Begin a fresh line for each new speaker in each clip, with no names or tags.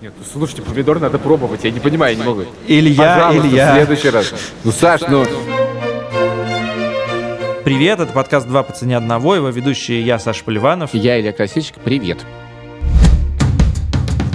Нет, ну слушайте, помидор надо пробовать, я не понимаю, я не могу.
Илья,
Пожалуйста,
Илья.
в следующий раз. Ну, Саш, ну...
Привет, это подкаст «Два по цене одного», его ведущий я, Саша Поливанов.
Я, Илья Красильщик, привет.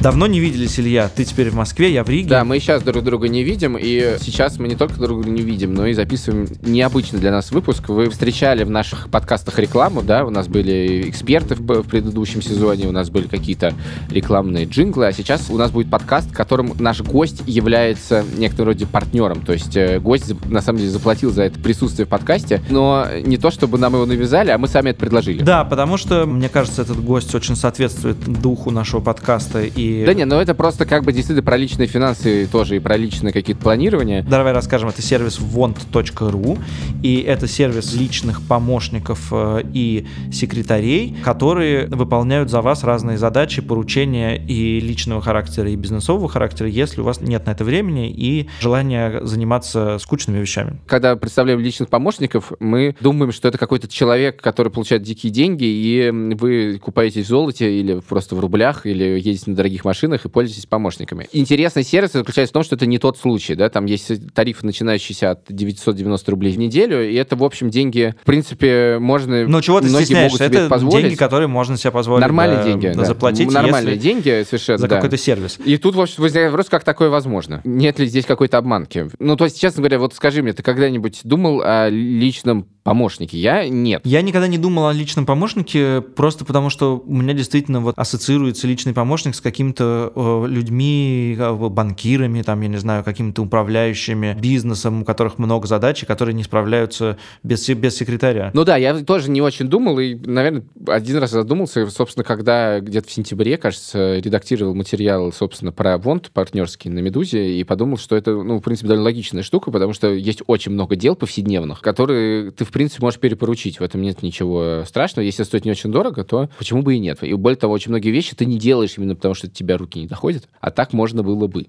Давно не виделись, Илья. Ты теперь в Москве, я в Риге.
Да, мы сейчас друг друга не видим, и сейчас мы не только друг друга не видим, но и записываем необычный для нас выпуск. Вы встречали в наших подкастах рекламу, да, у нас были эксперты в, в предыдущем сезоне, у нас были какие-то рекламные джинглы, а сейчас у нас будет подкаст, в котором наш гость является некоторым роде партнером, то есть э, гость на самом деле заплатил за это присутствие в подкасте, но не то, чтобы нам его навязали, а мы сами это предложили.
Да, потому что, мне кажется, этот гость очень соответствует духу нашего подкаста и...
Да не, ну это просто как бы действительно про личные финансы тоже и про личные какие-то планирования.
Давай расскажем, это сервис want.ru, и это сервис личных помощников э, и секретарей, которые выполняют за вас разные задачи, поручения и личного характера, и бизнесового характера, если у вас нет на это времени и желания заниматься скучными вещами.
Когда представляем личных помощников, мы думаем, что это какой-то человек, который получает дикие деньги, и вы купаетесь в золоте или просто в рублях, или едете на дорогих машинах и пользуетесь помощниками. Интересный сервис заключается в том, что это не тот случай. Да? Там есть тарифы, начинающиеся от 990 рублей в неделю, и это, в общем, деньги, в принципе, можно...
Но чего ты
многие
стесняешься?
могут себе
Это
позволить.
деньги, которые можно себе позволить.
Нормальные
да,
деньги,
да, заплатить,
Нормальные деньги, совершенно,
за
да.
какой-то сервис.
И тут, в общем, возникает вопрос, как такое возможно? Нет ли здесь какой-то обманки? Ну, то есть, честно говоря, вот скажи мне, ты когда-нибудь думал о личном помощнике? Я нет.
Я никогда не думал о личном помощнике, просто потому что у меня действительно вот ассоциируется личный помощник с какими-то э, людьми, э, банкирами, там, я не знаю, какими-то управляющими бизнесом, у которых много задач, и которые не справляются без, без секретаря.
Ну да, я тоже не очень думал, и, наверное, один раз задумался, собственно, когда где-то в сентябре, кажется, редактировал материал, собственно, про Вонт партнерский на «Медузе», и подумал, что это, ну, в принципе, довольно логичная штука, потому что есть очень много дел повседневных, которые ты, в принципе, можешь перепоручить. В этом нет ничего страшного. Если стоит не очень дорого, то почему бы и нет? И более того, очень многие вещи ты не делаешь именно потому, что тебя руки не доходят, а так можно было бы.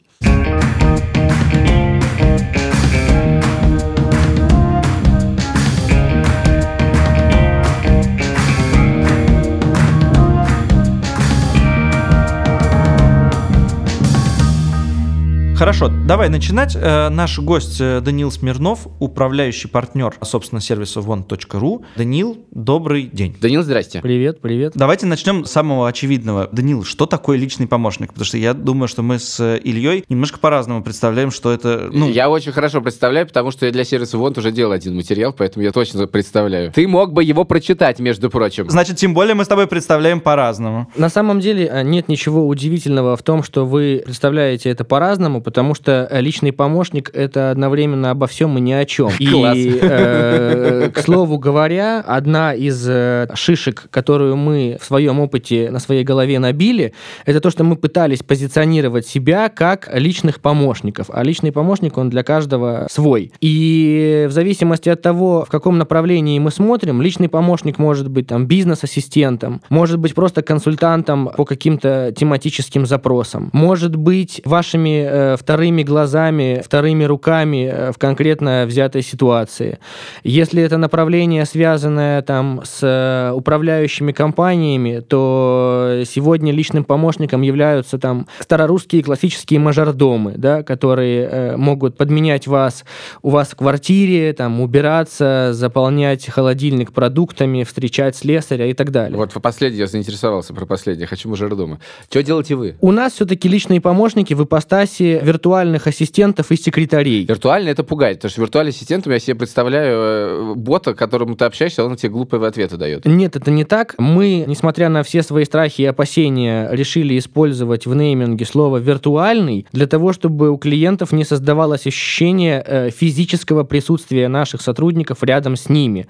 Хорошо, давай начинать. Э, Наш гость э, Даниил Смирнов, управляющий партнер, собственно, сервиса want.ru. Даниил, добрый день.
Данил, здрасте.
Привет, привет.
Давайте начнем с самого очевидного. Данил, что такое личный помощник? Потому что я думаю, что мы с э, Ильей немножко по-разному представляем, что это... Ну,
я очень хорошо представляю, потому что я для сервиса Вонт уже делал один материал, поэтому я точно представляю. Ты мог бы его прочитать, между прочим.
Значит, тем более мы с тобой представляем по-разному.
На самом деле нет ничего удивительного в том, что вы представляете это по-разному, потому что э, личный помощник это одновременно обо всем и ни о чем. И, э, к слову говоря, одна из э, шишек, которую мы в своем опыте на своей голове набили, это то, что мы пытались позиционировать себя как личных помощников. А личный помощник, он для каждого свой. И в зависимости от того, в каком направлении мы смотрим, личный помощник может быть там бизнес-ассистентом, может быть просто консультантом по каким-то тематическим запросам, может быть вашими э, вторыми глазами, вторыми руками э, в конкретно взятой ситуации. Если это направление, связанное там с э, управляющими компаниями, то сегодня личным помощником являются там старорусские классические мажордомы, да, которые э, могут подменять вас у вас в квартире, там, убираться, заполнять холодильник продуктами, встречать слесаря и так далее.
Вот по последнее я заинтересовался про последнее. Хочу мажордома. Что делаете вы?
У нас все-таки личные помощники в ипостаси виртуальных ассистентов и секретарей.
Виртуально это пугает, потому что виртуальный ассистент, я себе представляю э, бота, к которому ты общаешься, он тебе глупые ответы дает.
Нет, это не так. Мы, несмотря на все свои страхи и опасения, решили использовать в нейминге слово «виртуальный» для того, чтобы у клиентов не создавалось ощущение э, физического присутствия наших сотрудников рядом с ними.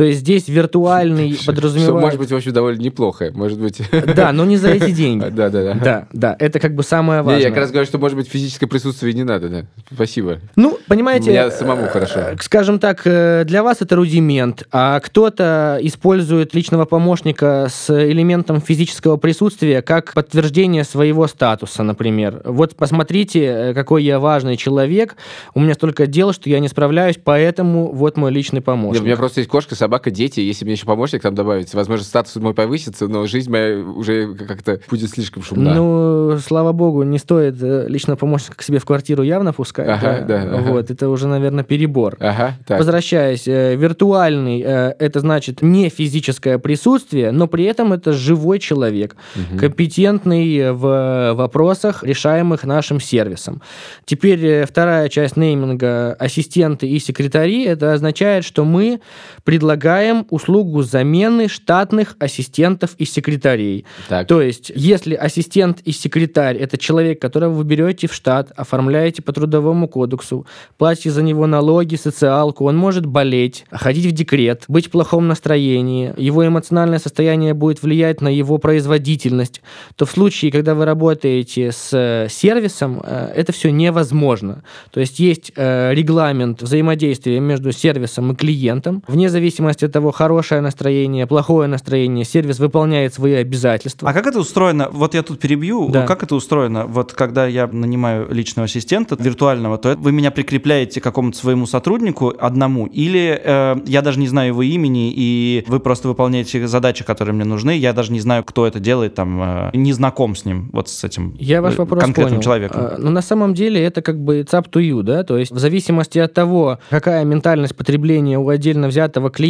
То есть здесь виртуальный
Что
подразумевает...
может быть, в общем, довольно неплохо. Может быть...
Да, но не за эти деньги.
Да, да, да.
Да, да, это как бы самое
Не,
важное.
я как раз говорю, что, может быть, физическое присутствие не надо, да. Спасибо.
Ну, понимаете...
Мне самому
э,
хорошо.
Скажем так, э, для вас это рудимент, а кто-то использует личного помощника с элементом физического присутствия как подтверждение своего статуса, например. Вот посмотрите, э, какой я важный человек, у меня столько дел, что я не справляюсь, поэтому вот мой личный
Нет,
помощник.
у меня просто есть кошка, собака, собака, дети. Если мне еще помощник там добавить, возможно, статус мой повысится, но жизнь моя уже как-то будет слишком шумна.
Ну, слава богу, не стоит э, лично помощника к себе в квартиру явно пускать.
Ага, да, ага.
Вот, это уже, наверное, перебор.
Ага, так.
Возвращаясь, э, виртуальный э, это значит не физическое присутствие, но при этом это живой человек,
Мгм.
компетентный в вопросах, решаемых нашим сервисом. Теперь вторая часть нейминга ассистенты и секретари. Это означает, что мы предлагаем услугу замены штатных ассистентов и секретарей.
Так.
То есть, если ассистент и секретарь это человек, которого вы берете в штат, оформляете по трудовому кодексу, платите за него налоги, социалку, он может болеть, ходить в декрет, быть в плохом настроении, его эмоциональное состояние будет влиять на его производительность, то в случае, когда вы работаете с э, сервисом, э, это все невозможно. То есть есть э, регламент взаимодействия между сервисом и клиентом. Вне зависимости от того, хорошее настроение, плохое настроение, сервис выполняет свои обязательства.
А как это устроено? Вот я тут перебью.
Да.
Как это устроено? Вот когда я нанимаю личного ассистента виртуального, то вы меня прикрепляете к какому-то своему сотруднику одному, или э, я даже не знаю его имени, и вы просто выполняете задачи, которые мне нужны, я даже не знаю, кто это делает, там, э, не знаком с ним, вот с этим
Я ваш
э,
вопрос
конкретным
понял.
человеком.
А, Но на самом деле это как бы it's up to you, да, то есть в зависимости от того, какая ментальность потребления у отдельно взятого клиента,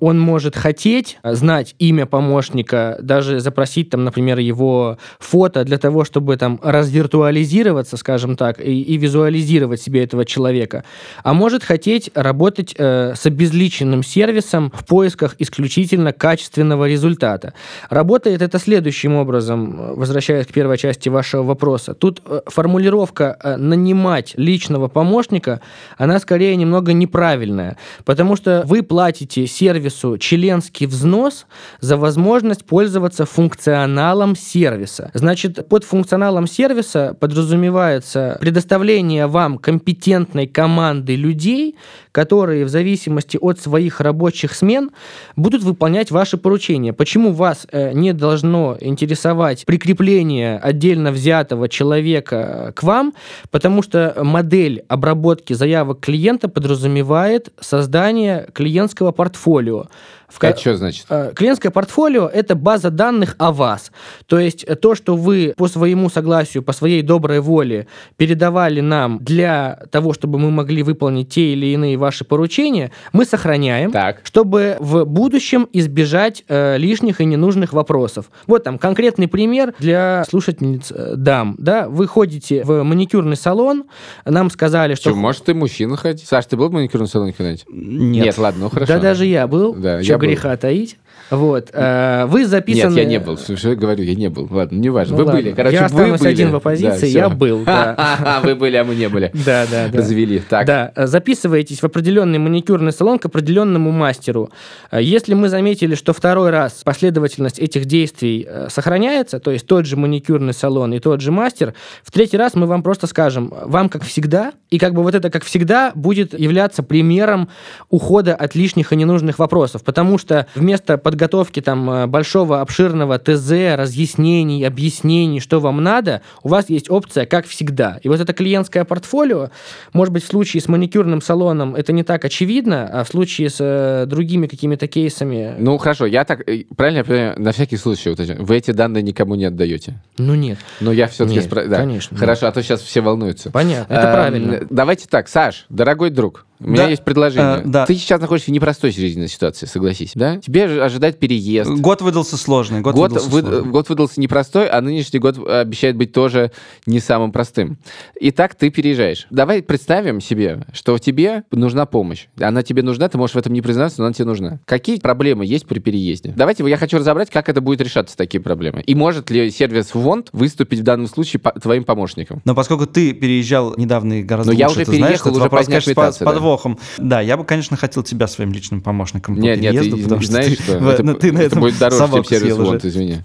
он может хотеть а, знать имя помощника, даже запросить там, например, его фото для того, чтобы там развиртуализироваться, скажем так, и, и визуализировать себе этого человека, а может хотеть работать э, с обезличенным сервисом в поисках исключительно качественного результата. Работает это следующим образом, э, возвращаясь к первой части вашего вопроса. Тут э, формулировка э, «нанимать личного помощника», она скорее немного неправильная, потому что вы платите сервису членский взнос за возможность пользоваться функционалом сервиса. Значит, под функционалом сервиса подразумевается предоставление вам компетентной команды людей, которые в зависимости от своих рабочих смен будут выполнять ваши поручения. Почему вас э, не должно интересовать прикрепление отдельно взятого человека э, к вам? Потому что модель обработки заявок клиента подразумевает создание клиентского портфолио. В
Это что значит?
Э, Клиентское портфолио – это база данных о вас. То есть э, то, что вы по своему согласию, по своей доброй воле передавали нам для того, чтобы мы могли выполнить те или иные ваши поручения, мы сохраняем,
Так.
чтобы в будущем избежать э, лишних и ненужных вопросов. Вот там конкретный пример для слушательниц э, дам. Да? Вы ходите в маникюрный салон, нам сказали, что...
Что, может, ты мужчина ходить? Саш, ты был в маникюрном салоне когда-нибудь?
Нет.
ладно, ну хорошо.
Да даже я был,
Да, я был.
Греха таить. Вот. э, Вы записаны...
Нет, я не был. Слушай, я говорю, я не был. Ладно, не важно.
Ну
вы
ладно.
были. Короче,
Я
вы
останусь
были.
один в оппозиции,
Да,
я был, да.
Вы были, а мы не были.
Да, да, да.
Развели. Так.
Да, э, записываетесь в определенный маникюрный салон к определенному мастеру. Э, Если мы заметили, что второй раз последовательность этих действий сохраняется, то есть тот же маникюрный салон и тот же мастер, в третий раз мы вам просто скажем, вам как всегда, и как бы вот это как всегда будет являться примером ухода от лишних и ненужных вопросов, потому что вместо подготовки там э, большого обширного ТЗ, разъяснений, объяснений, что вам надо, у вас есть опция как всегда. И вот это клиентское портфолио, может быть, в случае с маникюрным салоном это не так очевидно, а в случае с э, другими какими-то кейсами,
Ну, хорошо, я так, э, правильно я понимаю, на всякий случай, вы эти данные никому не отдаете.
ну нет.
Но я все-таки...
Нет, конечно,
Хорошо, а то сейчас все волнуются.
Понятно, это
Эм,
правильно.
Давайте так, Саш, дорогой друг, у меня
Да,
есть предложение.
э, да.
Ты сейчас находишься в непростой жизненной ситуации, согласись, да? Тебе же ожидать переезд.
Год выдался сложный. Год,
Год,
выдался
вы-
сложный.
год выдался непростой, а нынешний год обещает быть тоже не самым простым. Итак, ты переезжаешь. Давай представим себе, что тебе нужна помощь. Она тебе нужна, ты можешь в этом не признаться, но она тебе нужна. Какие проблемы есть при переезде? Давайте я хочу разобрать, как это будет решаться, такие проблемы. И может ли сервис Вонт выступить в данном случае по- твоим помощником?
Но поскольку ты переезжал недавно и гораздо
Но я
лучше
уже
ты знаешь
переехал,
этот
уже
вопрос, конечно, с
да.
Подвохом. Да. я бы, конечно, хотел тебя своим личным помощником по
Нет, нет,
переезду,
ты
потому
знаешь,
ты,
что это,
ну, ты на
это
этом
будет дороже, чем сервис. Вонт, извини.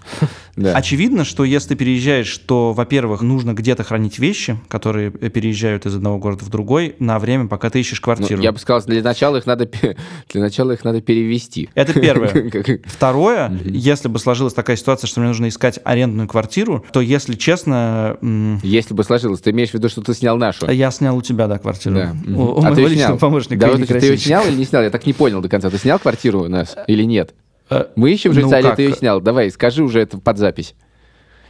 Да.
Очевидно, что если ты переезжаешь, то, во-первых, нужно где-то хранить вещи, которые переезжают из одного города в другой на время, пока ты ищешь
Ну,
квартиру.
я бы сказал, для начала их надо, для начала их надо перевести.
Это первое. Второе, если бы сложилась такая ситуация, что мне нужно искать арендную квартиру, то, если честно,
Если бы сложилось, ты имеешь в виду, что ты снял нашу?
я снял у тебя, да, квартиру.
Да.
У, у
А ты
моего
её
личного
снял?
помощника.
Да, вот ты ее снял или не снял? Я так не понял до конца. Ты снял квартиру у нас или нет?
Э,
Мы ищем
ну
жильца, или
как?
ты ее снял? Давай, скажи уже это под запись.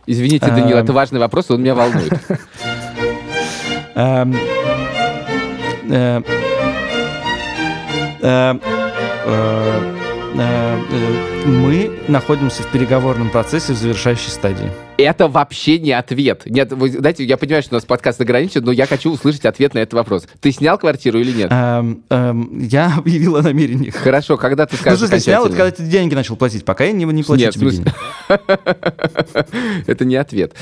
Извините, Данил,
Эм.
это важный вопрос, он меня волнует.
Эм, э, э, э, э, э, Мы находимся в переговорном процессе в завершающей стадии.
Это вообще не ответ. Нет, вы знаете, я понимаю, что у нас подкаст ограничен, но я хочу услышать ответ на этот вопрос. Ты снял квартиру или нет?
Эм, эм, Я объявил о намерениях.
Хорошо, когда ты
Ну,
скажешь
смысле, снял, это
окончательно?
когда ты деньги начал платить, пока я не, не платил
Нет, в
тебе
смысле-
деньги.
Это не ответ.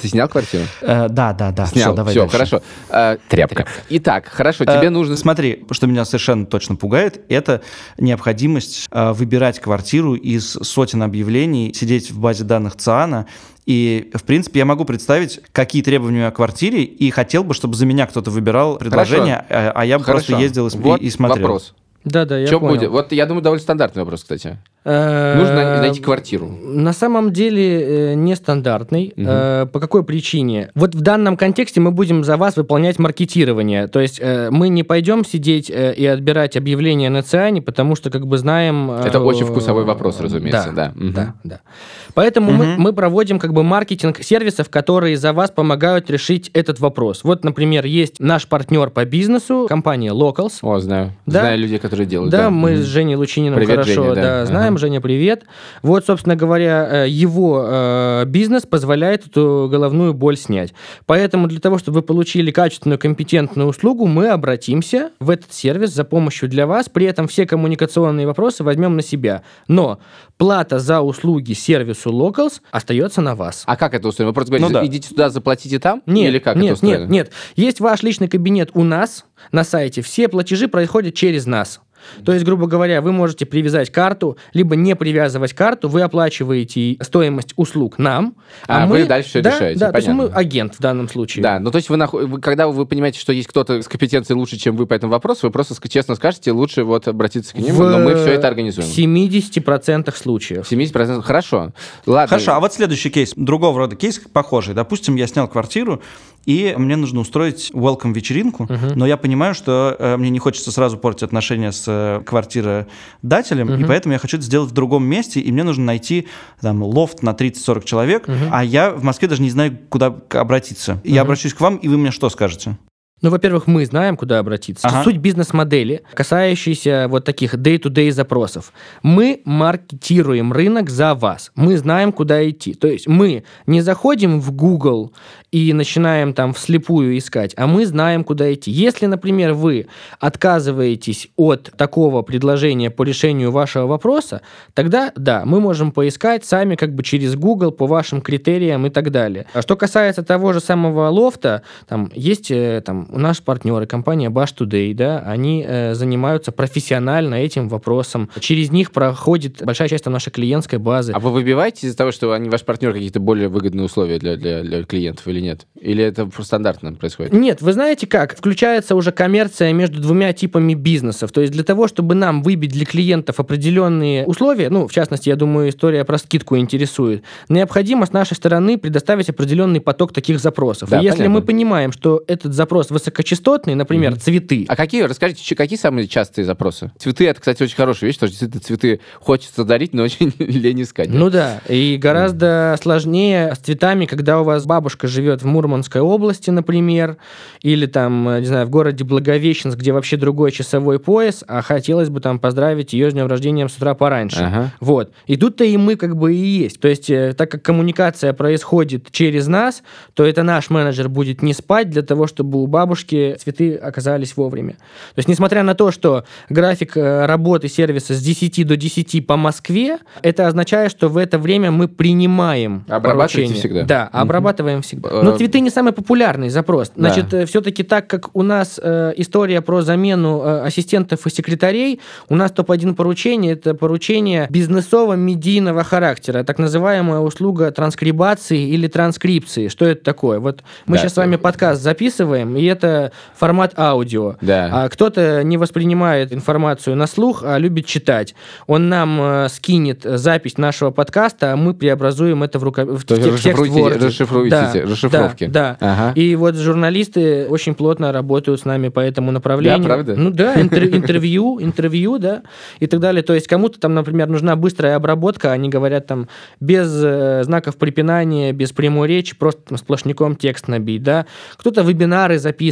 Ты снял квартиру?
Э, Да, да, да.
Снял.
Все, давай
Все, хорошо. Э, Тряпка. Итак, хорошо, тебе
Э,
нужно...
Смотри, что меня совершенно точно пугает, это необходимость выбирать квартиру из сотен объявлений, сидеть в базе данных ЦИАНа. И, в принципе, я могу представить, какие требования у меня к квартире, и хотел бы, чтобы за меня кто-то выбирал предложение, а, а я бы просто
Хорошо.
ездил и,
Вот
и смотрел.
вопрос.
Да-да, я
Что
понял.
будет? Вот я думаю, довольно стандартный вопрос, кстати.
Э,
Нужно най- найти квартиру.
На самом деле э, нестандартный. Э, По какой причине? Вот в данном контексте мы будем за вас выполнять маркетирование. То есть мы не пойдем сидеть и отбирать объявления на ЦИАНе, потому что как бы знаем...
Это очень вкусовой вопрос, разумеется, да. Мгм.
Да, да. Поэтому мы,
Мгм.
мы проводим как бы маркетинг сервисов, которые за вас помогают решить этот вопрос. Вот, например, есть наш партнер по бизнесу, компания Locals.
О, знаю.
Да.
Знаю людей, которые делают.
Да, мы
Мгм.
с Женей Лучининым
Привет,
хорошо
Женя,
да,
да.
знаем.
Ага.
Женя, привет. Вот, собственно говоря, э, его э, бизнес позволяет эту головную боль снять. Поэтому для того, чтобы вы получили качественную, компетентную услугу, мы обратимся в этот сервис за помощью для вас. При этом все коммуникационные вопросы возьмем на себя. Но плата за услуги сервису Locals остается на вас.
А как это устроено? Вы просто говорите,
Ну да.
идите туда, заплатите там?
Нет,
Или как
нет,
это устроено?
нет, нет. Есть ваш личный кабинет у нас на сайте. Все платежи происходят через нас. То есть, грубо говоря, вы можете привязать карту, либо не привязывать карту, вы оплачиваете стоимость услуг нам,
А вы дальше всё
да,
решаете,
Да, то есть мы
понятно.
агент в данном случае.
Да, ну то есть вы, вы- когда вы понимаете, что есть кто-то с компетенцией лучше, чем вы по этому вопросу, вы просто честно скажете, лучше вот обратиться к нему,
В
но мы все это организуем.
70% случаев.
70% хорошо. Ладно.
Хорошо, а вот следующий кейс, другого рода кейс похожий. Допустим, я снял квартиру, и мне нужно устроить welcome вечеринку, но я понимаю, что э, мне не хочется сразу портить отношения с э, квартиродателем, и поэтому я хочу это сделать в другом месте, и мне нужно найти там лофт на 30-40 человек, а я в Москве даже не знаю, куда обратиться. Я обращусь к вам, и вы мне что скажете?
Ну, во-первых, мы знаем, куда обратиться.
Ага.
Суть бизнес-модели, касающейся вот таких day-to-day запросов. Мы маркетируем рынок за вас. Мы знаем, куда идти. То есть мы не заходим в Google и начинаем там вслепую искать, а мы знаем, куда идти. Если, например, вы отказываетесь от такого предложения по решению вашего вопроса, тогда да, мы можем поискать сами как бы через Google по вашим критериям и так далее. А что касается того же самого лофта, там есть э, там нас партнеры, компания Bash Today, да, они э, занимаются профессионально этим вопросом. Через них проходит большая часть там, нашей клиентской базы.
А вы выбиваете из-за того, что они, ваш партнер, какие-то более выгодные условия для, для, для клиентов или нет? Или это стандартно происходит?
Нет, вы знаете как? Включается уже коммерция между двумя типами бизнесов. То есть для того, чтобы нам выбить для клиентов определенные условия, ну, в частности, я думаю, история про скидку интересует, необходимо с нашей стороны предоставить определенный поток таких запросов.
Да,
И если
понятно.
мы понимаем, что этот запрос высокочастотный, например, цветы,
А какие, расскажите, какие самые частые запросы? Цветы, это, кстати, очень хорошая вещь, потому что действительно цветы хочется дарить, но очень лень искать.
Ну да, и гораздо сложнее с цветами, когда у вас бабушка живет в Мурманской области, например, или там, э, не знаю, в городе Благовещенск, где вообще другой часовой пояс, а хотелось бы там поздравить ее с днем рождения с утра пораньше.
Ага.
Вот. И тут-то и мы как бы и есть. То есть, э, так как коммуникация происходит через нас, то это наш менеджер будет не спать для того, чтобы у бабушки бабушке цветы оказались вовремя. То есть, несмотря на то, что график э, работы сервиса с 10 до 10 по Москве, это означает, что в это время мы принимаем
Обрабатываете
поручения.
всегда?
Да,
Мгм.
обрабатываем всегда.
Э,
Но цветы не самый популярный запрос.
Да.
Значит, все-таки так как у нас э, история про замену э, ассистентов и секретарей, у нас топ-1 поручение – это поручение бизнесово-медийного характера, так называемая услуга транскрибации или транскрипции. Что это такое? Вот мы
Да,
сейчас с вами подкаст записываем, и это формат аудио.
Да.
А кто-то не воспринимает информацию на слух, а любит читать. Он нам э, скинет запись нашего подкаста, а мы преобразуем это в, руко... в
То есть
тек- текст в Word.
расшифруете
Да,
расшифровки.
Да, да.
Ага.
И вот журналисты очень плотно работают с нами по этому направлению.
Да, правда?
Ну да, интер- интервью, интервью, да, и так далее. То есть кому-то там, например, нужна быстрая обработка, они говорят там без э, знаков препинания, без прямой речи, просто там сплошняком текст набить, да. Кто-то вебинары записывает,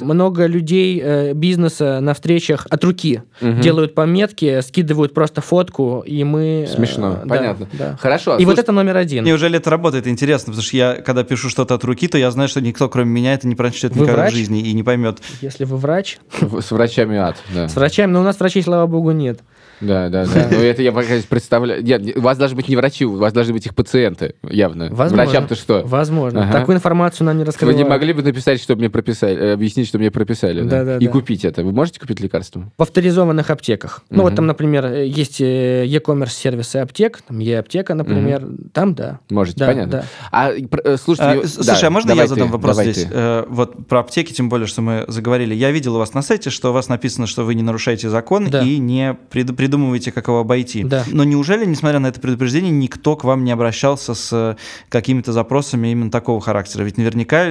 много людей э, бизнеса на встречах от руки
Мгм.
делают пометки, скидывают просто фотку, и мы... э,
Смешно,
да,
понятно.
да.
Хорошо.
И вот
слушай,
это номер один.
Неужели это работает? Интересно, потому что я, когда пишу что-то от руки, то я знаю, что никто, кроме меня, это не прочтет никогда
врач?
в жизни и не поймет.
Если вы врач,
С врачами ад, да.
с врачами, но у нас врачей, слава богу, нет.
Да, да, да. Ну, это я пока представляю. Нет, у вас должны быть не врачи, у вас должны быть их пациенты, явно.
Возможно.
Врачам-то что?
Возможно.
Ага.
Такую информацию нам не
Вы
раскрывают.
не могли бы написать, что мне прописали, э, объяснить, что мне прописали, да?
Да-да-да.
И купить это. Вы можете купить лекарство?
В авторизованных аптеках. Ну, вот там, например, есть э, e-commerce сервисы аптек, там e-аптека, например, там да.
Можете,
Да,
понятно.
да.
А, э, слушайте,
А,
я- да,
Слушай, а можно я задам
ты,
вопрос здесь?
ты.
Вот про аптеки, тем более, что мы заговорили. Я видел у вас на сайте, что у вас написано, что вы не нарушаете закон
Да.
и не прид- придумываете, как его обойти.
Да.
Но неужели, несмотря на это предупреждение, никто к вам не обращался с э, какими-то запросами именно такого характера? Ведь наверняка,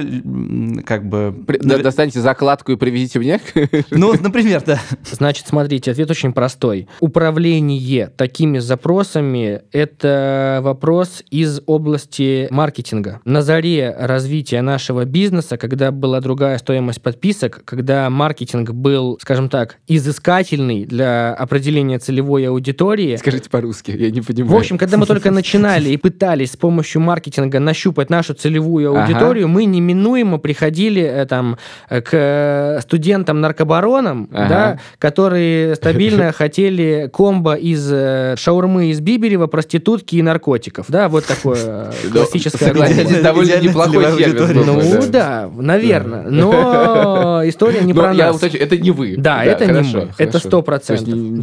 как бы... Навер-
Достаньте закладку и привезите мне.
Ну, например, да.
Значит, смотрите, ответ очень простой. Управление такими запросами – это вопрос из области маркетинга. На заре развития нашего бизнеса, когда была другая стоимость подписок, когда маркетинг был, скажем так, изыскательный для определения целевой аудитории,
Скажите по-русски, я не понимаю.
В общем, когда мы только начинали и пытались с помощью маркетинга нащупать нашу целевую
Ага.
аудиторию, мы неминуемо приходили э, там э, к студентам-наркобаронам,
Ага.
да, которые стабильно хотели комбо из э, шаурмы из Биберева, проститутки и наркотиков. Да, вот такое
Да,
классическое
согласен, довольно неплохой сервис
Ну да, наверное. Но история не про нас.
это не вы.
Да, это не
хорошо,
мы. Это
хорошо.
сто
То
процентов.
есть не-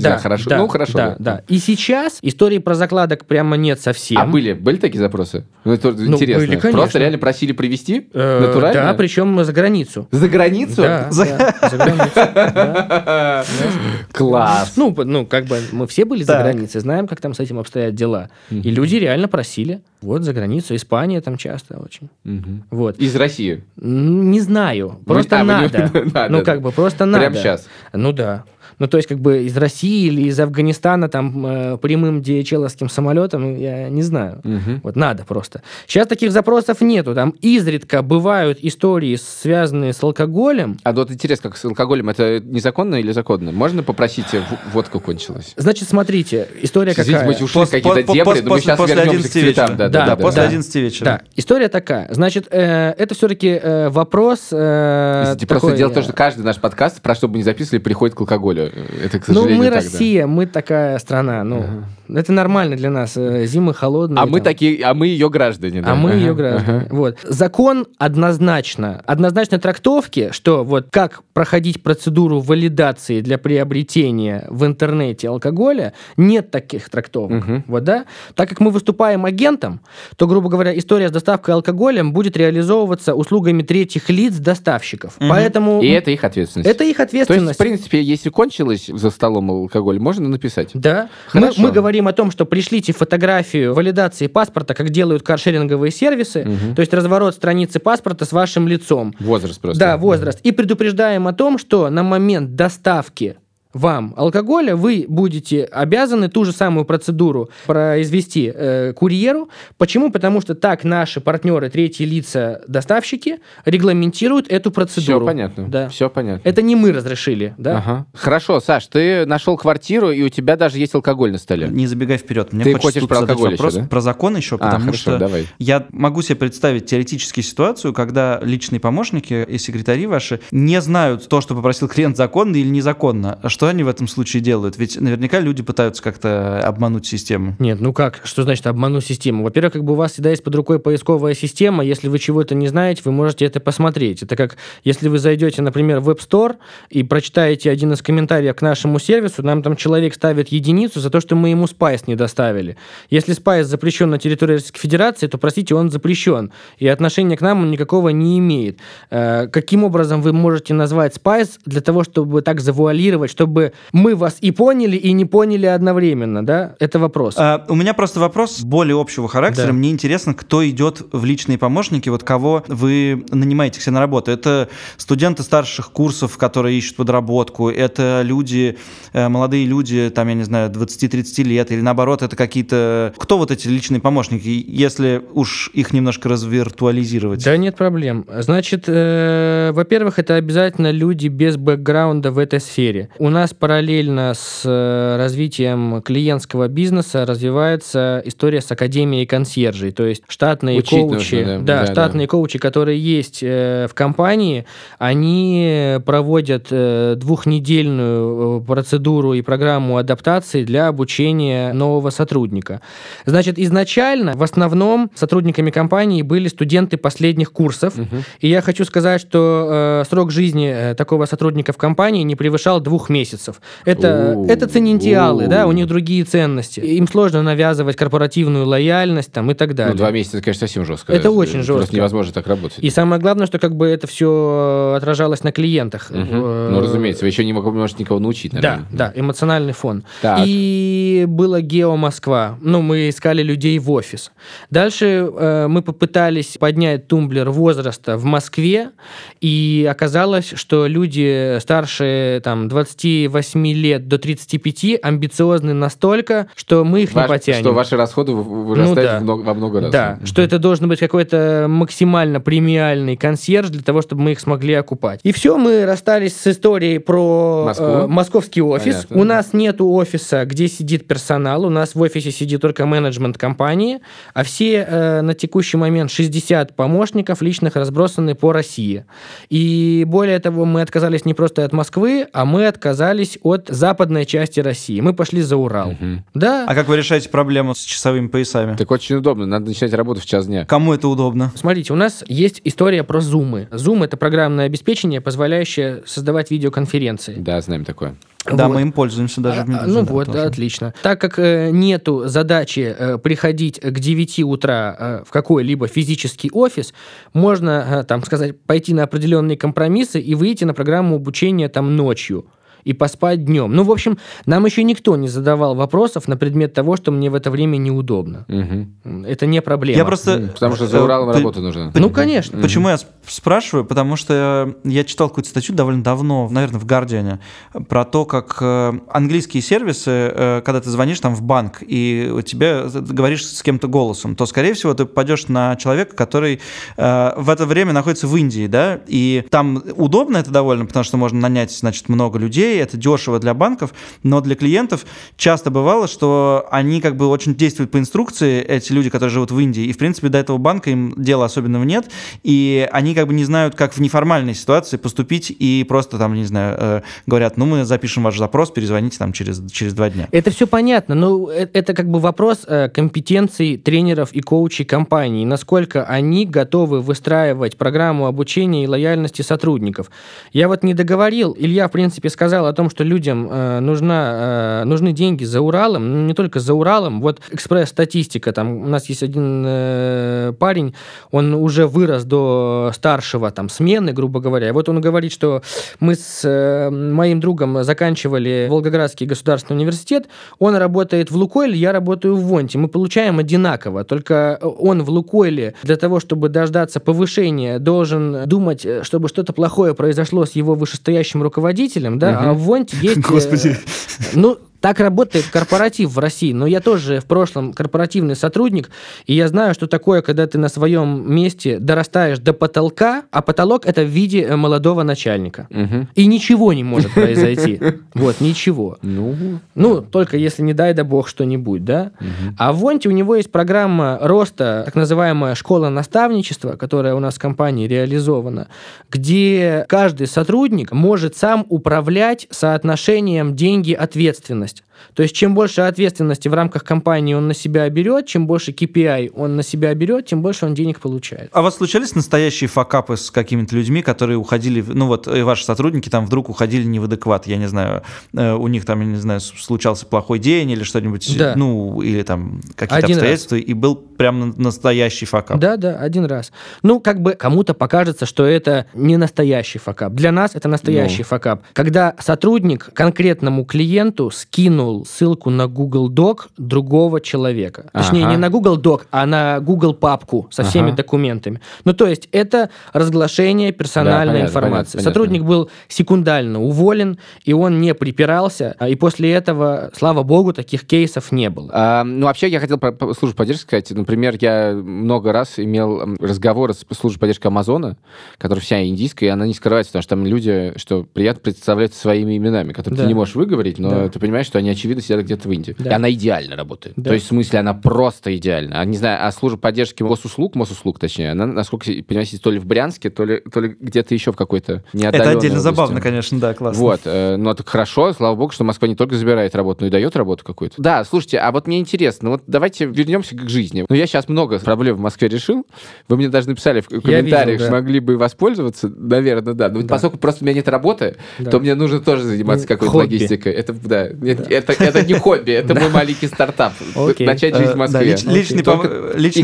да. Ну, хорошо.
Да, да. И сейчас истории про закладок прямо нет совсем.
А были, были такие запросы? Ну, это
Ну,
интересно.
были, конечно.
Просто реально просили привезти?
Э,
Натурально?
Да, причем за границу.
За границу?
Да,
За-
да, за границу. да.
Класс.
Ну, ну, как бы мы все были за границей, знаем, как там с этим обстоят дела. И люди реально просили. Вот, за границу. Испания там часто очень. Вот.
Из России.
Не знаю. Просто
а,
надо. Ну,
да.
как бы просто надо.
Прямо сейчас.
Ну да. Ну, то есть, как бы из России или из Афганистана там э, прямым DHL-овским самолетом, я не знаю.
Мгм.
Вот надо просто. Сейчас таких запросов нету. Там изредка бывают истории, связанные с алкоголем.
А вот интересно, как с алкоголем, это незаконно или законно? Можно попросить, э, водка кончилась?
Значит, смотрите, история
Извините,
какая.
мы ушли какие-то дебри,
пос-
но мы
после-
сейчас
после
вернемся к
11
цветам.
вечера.
Да,
Да,
да,
Да,
да.
после
да.
11 вечера.
Да, история такая. Значит, э, это все-таки э, вопрос... э,
Извините, Просто
такой,
дело в том,
э,
что каждый наш подкаст, про что бы ни записывали, приходит к алкоголю. Это, к
Ну,
сожалению,
мы
так, да.
Россия, мы такая страна. Ну, это нормально для нас. э, Зимы холодные.
А мы
там.
такие, а мы ее граждане. да.
А мы
Ага,
ее граждане.
ага.
Вот. Закон однозначно, однозначной трактовки, что вот как проходить процедуру валидации для приобретения в интернете алкоголя, нет таких трактовок.
Мгм.
Вот, да? Так как мы выступаем агентом, то, грубо говоря, история с доставкой алкоголем будет реализовываться услугами третьих лиц доставщиков.
Мгм.
Поэтому
И это их ответственность.
это их
То есть,
ответственность.
в принципе, если кончилось за столом алкоголь, можно написать.
Да. Мы,
Хорошо.
мы говорим о том, что пришлите фотографию валидации паспорта, как делают каршеринговые сервисы,
Мгм.
то есть разворот страницы паспорта с вашим лицом.
Возраст просто.
Да, возраст. И предупреждаем о том, что на момент доставки вам алкоголя, вы будете обязаны ту же самую процедуру произвести э, курьеру. Почему? Потому что так наши партнеры, третьи лица, доставщики регламентируют эту процедуру.
Все понятно.
Да.
Все понятно.
Это не мы разрешили, да?
Ага. Хорошо, Саш, ты нашел квартиру, и у тебя даже есть алкоголь на столе.
Не забегай вперед. Мне
Ты
хочется
хочешь про алкоголь
вопрос
еще, да?
про закон еще,
А,
потому
хорошо,
что
давай.
я могу себе представить теоретически ситуацию, когда личные помощники и секретари ваши не знают то, что попросил клиент законно или незаконно. Что они в этом случае делают? Ведь наверняка люди пытаются как-то обмануть систему.
Нет, ну как? Что значит обману систему? Во-первых, как бы у вас всегда есть под рукой поисковая система. Если вы чего-то не знаете, вы можете это посмотреть. Это как, если вы зайдете, например, в App Store и прочитаете один из комментариев к нашему сервису, нам там человек ставит единицу за то, что мы ему спайс не доставили. Если спайс запрещен на территории Российской Федерации, то, простите, он запрещен. И отношения к нам он никакого не имеет. Э, Каким образом вы можете назвать спайс для того, чтобы так завуалировать, чтобы мы вас и поняли, и не поняли одновременно, да? Это вопрос.
А, у меня просто вопрос более общего характера.
Да.
Мне интересно, кто идет в личные помощники, вот кого вы нанимаете к себе на работу. Это студенты старших курсов, которые ищут подработку, это люди, э, молодые люди, там, я не знаю, 20-30 лет, или наоборот, это какие-то... Кто вот эти личные помощники, если уж их немножко развиртуализировать?
Да нет проблем. Значит, э, во-первых, это обязательно люди без бэкграунда в этой сфере. У нас параллельно с э, развитием клиентского бизнеса развивается история с академией консьержей, то есть штатные
Учить
коучи,
нужно, да.
да,
Да,
штатные коучи, которые есть э, в компании, они проводят э, двухнедельную процедуру и программу адаптации для обучения нового сотрудника. Значит, изначально в основном сотрудниками компании были студенты последних курсов, и я хочу сказать, что срок жизни такого сотрудника в компании не превышал двух месяцев. Это,
У,
это ценентиалы, да, у них другие ценности. Им сложно навязывать корпоративную лояльность там, и так далее.
Ну, два месяца, это, конечно, совсем жестко.
Это очень
Просто
жестко.
невозможно так работать.
И самое главное, что как бы это все отражалось на клиентах. Э,
Ну, разумеется, вы еще не можете никого научить,
Да,
наверное.
да, эмоциональный фон.
Так.
И было Гео Москва. Ну, мы искали людей в офис. Дальше э, мы попытались поднять тумблер возраста в Москве, и оказалось, что люди старше там, 28 лет до 35 амбициозны настолько, что мы их не
Ваш-
потянем.
Что ваши расходы вы- вырастают
да.
много- во много раз.
Да, что это должен быть какой-то максимально премиальный консьерж для того, чтобы мы их смогли окупать. И все, мы расстались с историей про
Москву?
э, московский офис.
Понятно.
У нас нету офиса, где сидит персонал, у нас в офисе сидит только менеджмент компании, а все э, на текущий момент 60 помощников личных разбросаны по России. И более того, мы отказались не просто от Москвы, а мы отказались от западной части России. Мы пошли за Урал.
Мгм.
Да,
А как вы решаете проблему с часовыми поясами?
Так очень удобно, надо начинать работу в час дня.
Кому это удобно?
Смотрите, у нас есть история про Zoom. Zoom — это программное обеспечение, позволяющее создавать видеоконференции.
Да, знаем такое.
Да,
Вот.
мы им пользуемся даже в
А,
Медузе,
Ну
да,
вот,
тоже.
да, отлично. Так как э, нету задачи э, приходить к 9 утра э, в какой-либо физический офис, можно, э, там сказать, пойти на определенные компромиссы и выйти на программу обучения там ночью и поспать днем. Ну, в общем, нам еще никто не задавал вопросов на предмет того, что мне в это время неудобно.
Мгм.
Это не проблема.
Я просто...
Потому что за
э,
Уралом
ты-
работа нужна.
Ну, конечно.
Почему я сп- спрашиваю? Потому что я читал какую-то статью довольно давно, наверное, в Гардиане, про то, как э, английские сервисы, э, когда ты звонишь там в банк и ты говоришь с кем-то голосом, то, скорее всего, ты попадешь на человека, который в это время находится в Индии, да, и там удобно это довольно, потому что можно нанять, значит, много людей, это дешево для банков, но для клиентов часто бывало, что они как бы очень действуют по инструкции, эти люди, которые живут в Индии, и, в принципе, до этого банка им дела особенного нет, и они как бы не знают, как в неформальной ситуации поступить, и просто там, не знаю, э, говорят, ну, мы запишем ваш запрос, перезвоните там через, через два дня.
Это все понятно, но э- это как бы вопрос э, компетенций тренеров и коучей компании, насколько они готовы выстраивать программу обучения и лояльности сотрудников. Я вот не договорил, Илья, в принципе, сказал о том, что людям э, нужна, э, нужны деньги за Уралом, ну, не только за Уралом, вот экспресс-статистика, там у нас есть один э, парень, он уже вырос до старшего там смены, грубо говоря. Вот он говорит, что мы с э, моим другом заканчивали Волгоградский государственный университет, он работает в Лукойле, я работаю в Вонте. Мы получаем одинаково, только он в Лукойле для того, чтобы дождаться повышения, должен думать, э, чтобы что-то плохое произошло с его вышестоящим руководителем, да, угу. А в Вонте есть... Э,
Господи.
Ну, так работает корпоратив в России, но я тоже в прошлом корпоративный сотрудник, и я знаю, что такое, когда ты на своем месте дорастаешь до потолка, а потолок это в виде э, молодого начальника. Угу. И ничего не может произойти. Вот, ничего. Ну, ну только если, не дай да бог, что-нибудь, да? Угу. А в Вонте у него есть программа роста, так называемая школа наставничества, которая у нас в компании реализована, где каждый сотрудник может сам управлять соотношением деньги-ответственность ответственность. То есть, чем больше ответственности в рамках компании он на себя берет, чем больше KPI он на себя берет, тем больше он денег получает.
А у вас случались настоящие факапы с какими-то людьми, которые уходили, ну вот и ваши сотрудники там вдруг уходили не в адекват, я не знаю, э, у них там, я не знаю, случался плохой день или что-нибудь, да. ну, или там какие-то один обстоятельства, раз. и был прям настоящий факап.
Да, да, один раз. Ну, как бы кому-то покажется, что это не настоящий факап. Для нас это настоящий ну. факап. Когда сотрудник конкретному клиенту скинул ссылку на Google Doc другого человека. Ага. Точнее, не на Google Doc, а на Google папку со всеми ага. документами. Ну, то есть, это разглашение персональной да, понятно, информации. Понятно, Сотрудник понятно. был секундально уволен, и он не припирался, и после этого, слава богу, таких кейсов не было.
А, ну, вообще, я хотел про службу поддержки сказать. Например, я много раз имел разговоры с службой поддержки Амазона, которая вся индийская, и она не скрывается, потому что там люди, что приятно представляют своими именами, которые да. ты не можешь выговорить, но да. ты понимаешь, что они очевидно сидят где-то в Индии. Да. И она идеально работает. Да. То есть, в смысле, она просто идеальна. А, не знаю, а служба поддержки госуслуг, Мосуслуг, точнее, она, насколько я понимаю, то ли в Брянске, то ли, то ли где-то еще в какой-то
неотдаленной Это отдельно области. забавно, конечно, да, классно.
Вот, э, но так хорошо, слава богу, что Москва не только забирает работу, но и дает работу какую-то. Да, слушайте, а вот мне интересно, вот давайте вернемся к жизни. Ну, я сейчас много проблем в Москве решил. Вы мне даже написали в комментариях, что могли бы воспользоваться. Наверное, да. Но да. поскольку просто у меня нет работы, да. то мне нужно тоже заниматься какой-то логистикой. Это, да, да. Это, это не хобби, это мой маленький стартап. Начать жизнь в э, Москве.
Личный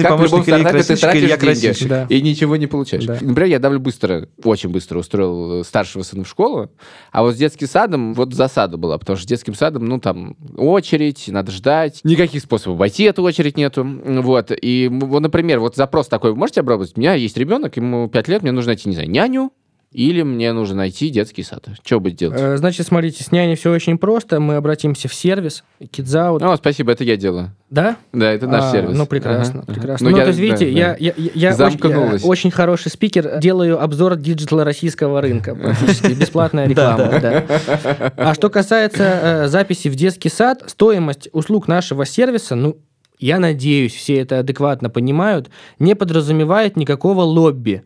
помощник Ильи Красильщика Илья Красильщик.
И ничего не получаешь. Например, я довольно быстро, очень быстро устроил старшего сына в школу, а вот с детским садом вот засада была, потому что с детским садом, ну, там, очередь, надо ждать. Никаких способов обойти эту очередь нету. Вот. И, вот, например, вот запрос такой, вы можете обработать? У меня есть ребенок, ему 5 лет, мне нужно найти, не знаю, няню, или мне нужно найти детский сад? Что быть делать?
Э, значит, смотрите, с няней все очень просто. Мы обратимся в сервис,
KidsOut, спасибо, это я делаю.
Да?
Да, это наш а, сервис.
Ну, прекрасно, ага. прекрасно. Ну, ну я, то есть, видите, да, я, я, я, очень, я очень хороший спикер, делаю обзор digital а российского рынка, практически, бесплатная реклама. Да. А что касается э, записи в детский сад, стоимость услуг нашего сервиса, ну, я надеюсь, все это адекватно понимают, не подразумевает никакого лобби.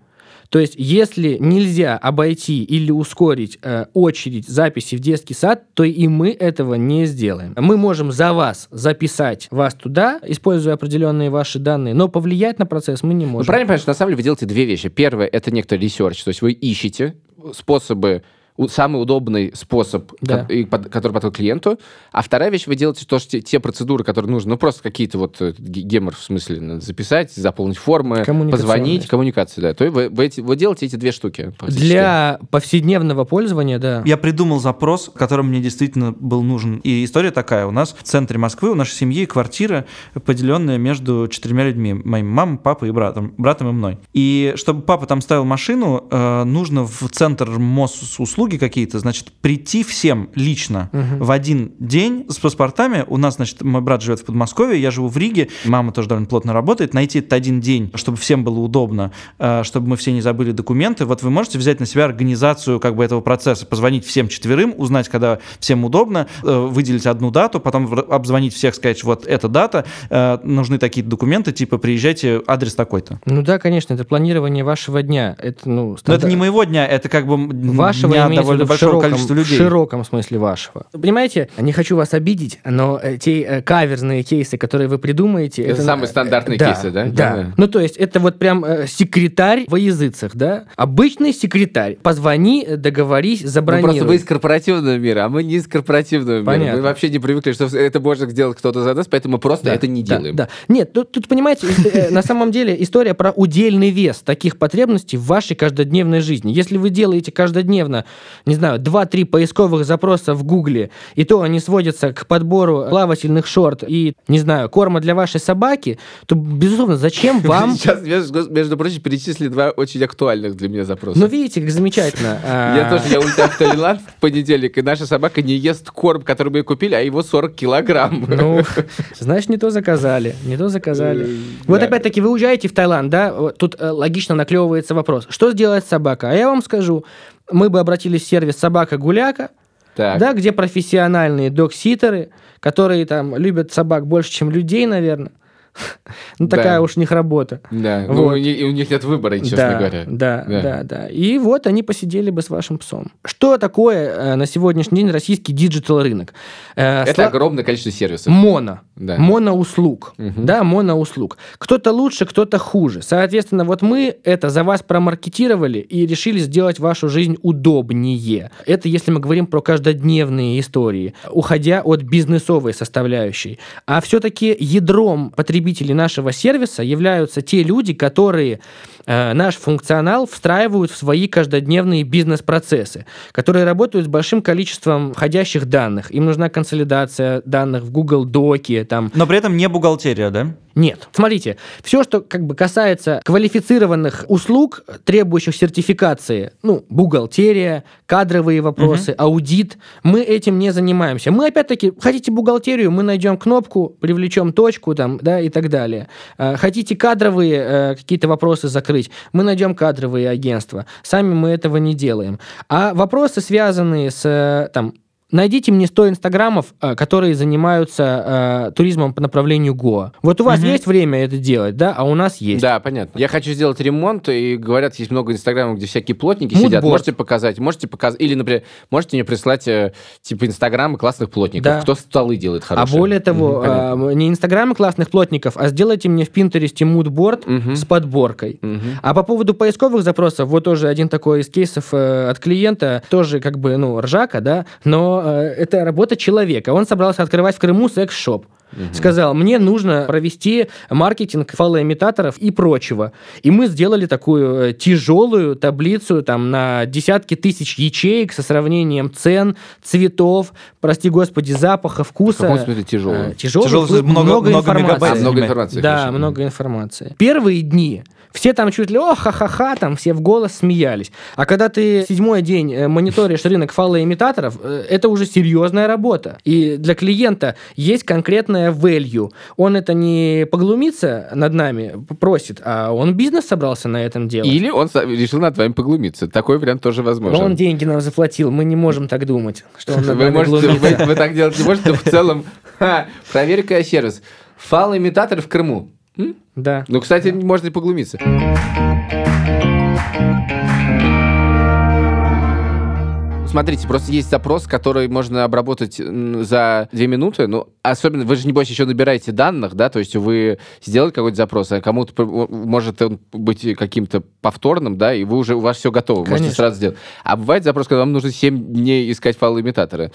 То есть, если нельзя обойти или ускорить э, очередь записи в детский сад, то и мы этого не сделаем. Мы можем за вас записать вас туда, используя определенные ваши данные, но повлиять на процесс мы не можем. Ну,
правильно понимаешь, что на самом деле вы делаете две вещи. Первое — это некоторый research, то есть вы ищете способы самый удобный способ, да. который подходит клиенту. А вторая вещь, вы делаете то, что те, те процедуры, которые нужны, ну, просто какие-то вот э, гемор, в смысле, надо записать, заполнить формы, позвонить, коммуникации, да. То есть вы, вы, вы делаете эти две штуки.
Для повседневного пользования, да.
Я придумал запрос, который мне действительно был нужен. И история такая. У нас в центре Москвы, у нашей семьи квартира, поделенная между четырьмя людьми. Моим мамой, папой и братом. Братом и мной. И чтобы папа там ставил машину, э, нужно в центр услуги услуги какие-то, значит, прийти всем лично угу. в один день с паспортами. У нас, значит, мой брат живет в Подмосковье, я живу в Риге, мама тоже довольно плотно работает. Найти этот один день, чтобы всем было удобно, э, чтобы мы все не забыли документы. Вот вы можете взять на себя организацию как бы этого процесса, позвонить всем четверым, узнать, когда всем удобно, э, выделить одну дату, потом обзвонить всех, сказать, вот эта дата, э, нужны такие документы, типа приезжайте, адрес такой-то.
Ну да, конечно, это планирование вашего дня. Это, ну,
стандарт... Но это не моего дня, это как бы
вашего имеется в
довольно
в
большого
широком,
количества людей.
В широком смысле вашего. Понимаете, не хочу вас обидеть, но э, те э, каверзные кейсы, которые вы придумаете...
Это самые стандартные
да,
кейсы, да?
Да.
Да-да.
Ну, то есть, это вот прям э, секретарь во языцах, да? Обычный секретарь. Позвони, э, договорись,
Ну,
забронируй.
просто вы из корпоративного мира, а мы не из корпоративного мира.
Понятно.
Мы вообще не привыкли, что это может сделать кто-то за нас, поэтому мы просто
Да,
это не
да,
делаем.
Да, Нет, тут, тут, понимаете, э, на самом деле история про удельный вес таких потребностей в вашей каждодневной жизни. Если вы делаете каждодневно, не знаю, 2-3 поисковых запроса в Гугле, и то они сводятся к подбору плавательных шорт и, не знаю, корма для вашей собаки, то, безусловно, зачем вам...
Сейчас, между, прочим, перечислили два очень актуальных для меня запроса.
Ну, видите, как замечательно. А,
Я тоже, я улетаю в Таиланд в понедельник, и наша собака не ест корм, который мы купили, а его 40 килограмм.
Ну, знаешь, не то заказали, не то заказали. Вот опять-таки вы уезжаете в Таиланд, да? Тут э, логично наклевывается вопрос. Что сделает собака? А я вам скажу, мы бы обратились в сервис «Собака-гуляка»,
Так.
да, где профессиональные док-ситеры, которые там любят собак больше, чем людей, наверное. Ну,
Да.
такая уж у них работа.
Да, ну,
Вот.
у них, у них нет выбора, честно
да,
говоря.
Да,
Да.
да, да, И вот они посидели бы с вашим псом. Что такое э, на сегодняшний день российский digital рынок? Э,
Это
сла-
огромное количество сервисов.
Моно.
Да.
Моноуслуг.
Мгм.
Да, моноуслуг. Кто-то лучше, кто-то хуже. Соответственно, вот мы это за вас промаркетировали и решили сделать вашу жизнь удобнее. Это если мы говорим про каждодневные истории, уходя от бизнесовой составляющей. А все-таки ядром потребителей нашего сервиса являются те люди, которые э, наш функционал встраивают в свои каждодневные бизнес-процессы, которые работают с большим количеством входящих данных. Им нужна консолидация данных в Google Доке, там,
Но при этом не бухгалтерия, да?
нет. Смотрите, все, что как бы касается квалифицированных услуг, требующих сертификации, ну, бухгалтерия, кадровые вопросы, аудит, мы этим не занимаемся. Мы, опять-таки, хотите бухгалтерию, мы найдем кнопку, привлечем точку там, да, и так далее. Э, Хотите кадровые э, какие-то вопросы закрыть, мы найдем кадровые агентства. Сами мы этого не делаем. А вопросы, связанные с, э, там, Найдите мне 100 инстаграмов, э, которые занимаются э, туризмом по направлению Гоа. Вот у вас
Мгм.
есть время это делать, да? А у нас есть.
Да, понятно. Я хочу сделать ремонт, и говорят, есть много инстаграмов, где всякие плотники
Мудборд.
сидят. Можете показать, можете показать. Или, например, можете мне прислать э, типа инстаграмы классных плотников.
Да.
Кто столы делает
А
хорошие.
более того,
понятно.
э, не инстаграмы классных плотников, а сделайте мне в Пинтересте мудборд
Мгм.
с подборкой.
Мгм.
А по поводу поисковых запросов, вот тоже один такой из кейсов э, от клиента, тоже как бы, ну, ржака, да, но э, это работа человека. Он собрался открывать в Крыму секс-шоп. Сказал, мне нужно провести маркетинг фалоимитаторов и прочего. И мы сделали такую э, тяжелую таблицу там на десятки тысяч ячеек со сравнением цен, цветов, прости господи, запаха,
В
вкуса.
каком смысле тяжелый?
Э, Тяжелый,
Тяжелый,
вплоть-
много- много
информации.
А, много информации.
Да,
хорошо.
много информации. Первые дни все там чуть ли, о, ха-ха-ха, там все в голос смеялись. А когда ты седьмой день э, мониторишь рынок фалоимитаторов, э, это уже серьезная работа. И для клиента есть конкретная value. Он это не поглумится над нами, просит, а он бизнес собрался на этом делать.
Или он решил над вами поглумиться. Такой вариант тоже
Но
возможен.
он деньги нам заплатил, мы не можем так думать, что он над
Вы, можете, вы, вы так делать не можете, но в целом... Ха, проверка сервис. Фалоимитатор в Крыму. М?
Да.
Ну, кстати, можно и поглумиться. Смотрите, просто есть запрос, который можно обработать за две минуты. Ну, особенно, вы же, небось, еще набираете данных, да? То есть вы сделали какой-то запрос, а кому-то может он быть каким-то повторным, да, и вы уже, у вас все готово, можете
Конечно.
сразу сделать. А бывает запрос, когда вам нужно 7 дней искать файлы имитатора.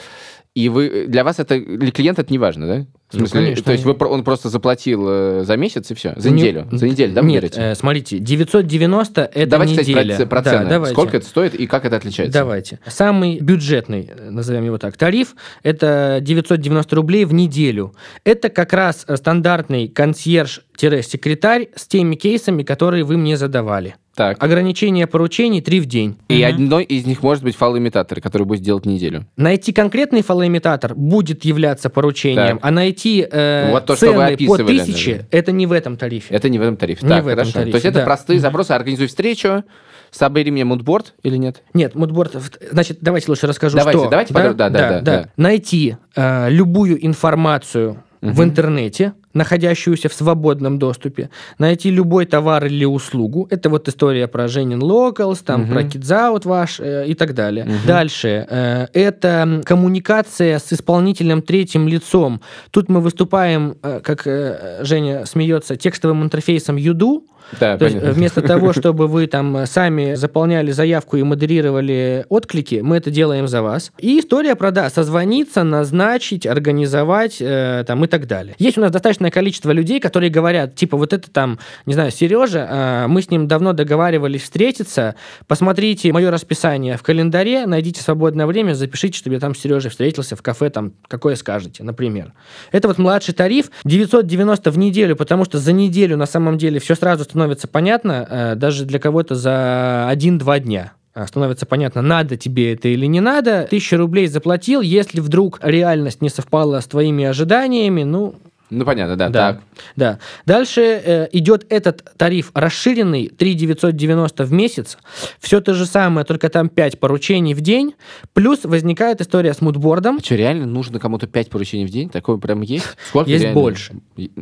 И вы, для вас это, для клиента это не важно, да? В
Ну,
смысле,
конечно.
то есть вы, он просто заплатил э, за месяц и все? За
Не-
неделю? За неделю, да,
Нет,
берете?
э, смотрите, 990 это
Давайте, кстати,
неделя.
про, про
Да,
цены.
давайте.
Сколько это стоит и как это отличается?
Давайте. Самый бюджетный, э, назовем его так, тариф – это 990 рублей в неделю. Это как раз э, стандартный консьерж-секретарь с теми кейсами, которые вы мне задавали.
Так.
Ограничение поручений 3 в день.
И одной из них может быть фалоимитатор, который будет делать неделю.
Найти конкретный фалоимитатор будет являться поручением,
Так.
а найти э,
Вот то, что вы
цены по тысяче
наверное.
– это не в этом тарифе.
Это не в этом тарифе.
Не
так,
в этом
хорошо.
тарифе,
То есть это
да.
простые запросы. Организуй встречу, собери мне мудборд или нет?
Нет, мудборд. Значит, давайте лучше расскажу,
Давайте,
что.
давайте подробно, да, да, да, да.
Найти э, любую информацию в
Мгм.
интернете, находящуюся в свободном доступе, найти любой товар или услугу. Это вот история про Женин Locals, там
Мгм.
про Кидзаут ваш э, и так далее.
Мгм.
Дальше. э, это коммуникация с исполнителем третьим лицом. Тут мы выступаем, э, как э, Женя смеется, текстовым интерфейсом Юду.
Да,
То есть
понятно.
э, вместо того, чтобы вы там сами заполняли заявку и модерировали отклики, мы это делаем за вас. И история про, да, созвониться, назначить, организовать э, там и так далее. Есть у нас достаточное количество людей, которые говорят, типа, вот это там, не знаю, Сережа, э, мы с ним давно договаривались встретиться, посмотрите мое расписание в календаре, найдите свободное время, запишите, чтобы я там с Сережей встретился в кафе, там, какое скажете, например. Это вот младший тариф, 990 в неделю, потому что за неделю на самом деле все сразу становится понятно, э, даже для кого-то за 1-2 дня. А, Становится понятно, надо тебе это или не надо. Тысячу рублей заплатил, если вдруг реальность не совпала с твоими ожиданиями, ну,
Ну, понятно, да.
да.
Так.
Да. Дальше э, идет этот тариф расширенный, 3 990 в месяц. Все то же самое, только там 5 поручений в день. Плюс возникает история с мудбордом.
А что, реально нужно кому-то 5 поручений в день? Такое прям есть? Сколько
Есть
реально?
больше.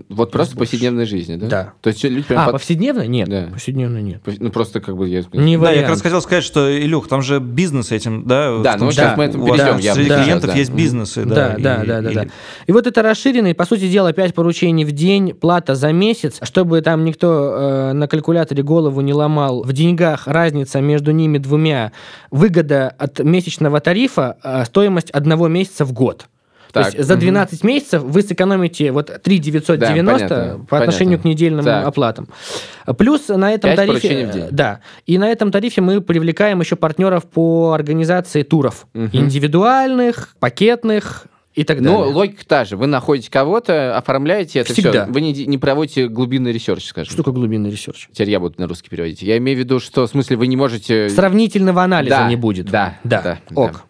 Вот просто в
больше.
повседневной жизни, да?
Да.
То есть люди прям...
А,
под-
повседневно? Нет.
Да.
Повседневно нет.
Ну, просто как бы... Я...
Не
Да, я
вариант.
как раз хотел сказать, что, Илюх, там же бизнес этим, да?
Да, ну сейчас
числе
мы это
у вас
перейдем явно
Среди
сейчас,
клиентов
да.
есть бизнесы,
Да,
да.
да,
и-
да, да,
и-
да. И вот это расширенный, по сути дела, 5 поручений в день, плата за месяц, чтобы там никто э, на калькуляторе голову не ломал. В деньгах разница между ними двумя. Выгода от месячного тарифа, э, стоимость одного месяца в год.
Так,
То есть за
мгм.
12 месяцев вы сэкономите вот 3 990
Да, понятно,
по отношению
понятно.
к недельным
Так.
оплатам. Плюс на этом тарифе...
в день.
Да. И на этом тарифе мы привлекаем еще партнеров по организации туров.
Мгм.
Индивидуальных, пакетных и так
Ну,
далее.
логика та же. Вы находите кого-то, оформляете это
Всегда.
все. Вы не, не проводите глубинный research, скажем.
Что такое глубинный research?
Теперь я буду на русский переводить. Я имею в виду, что в смысле вы не можете...
Сравнительного анализа
Да,
не будет.
да,
да.
да,
Ок. Да,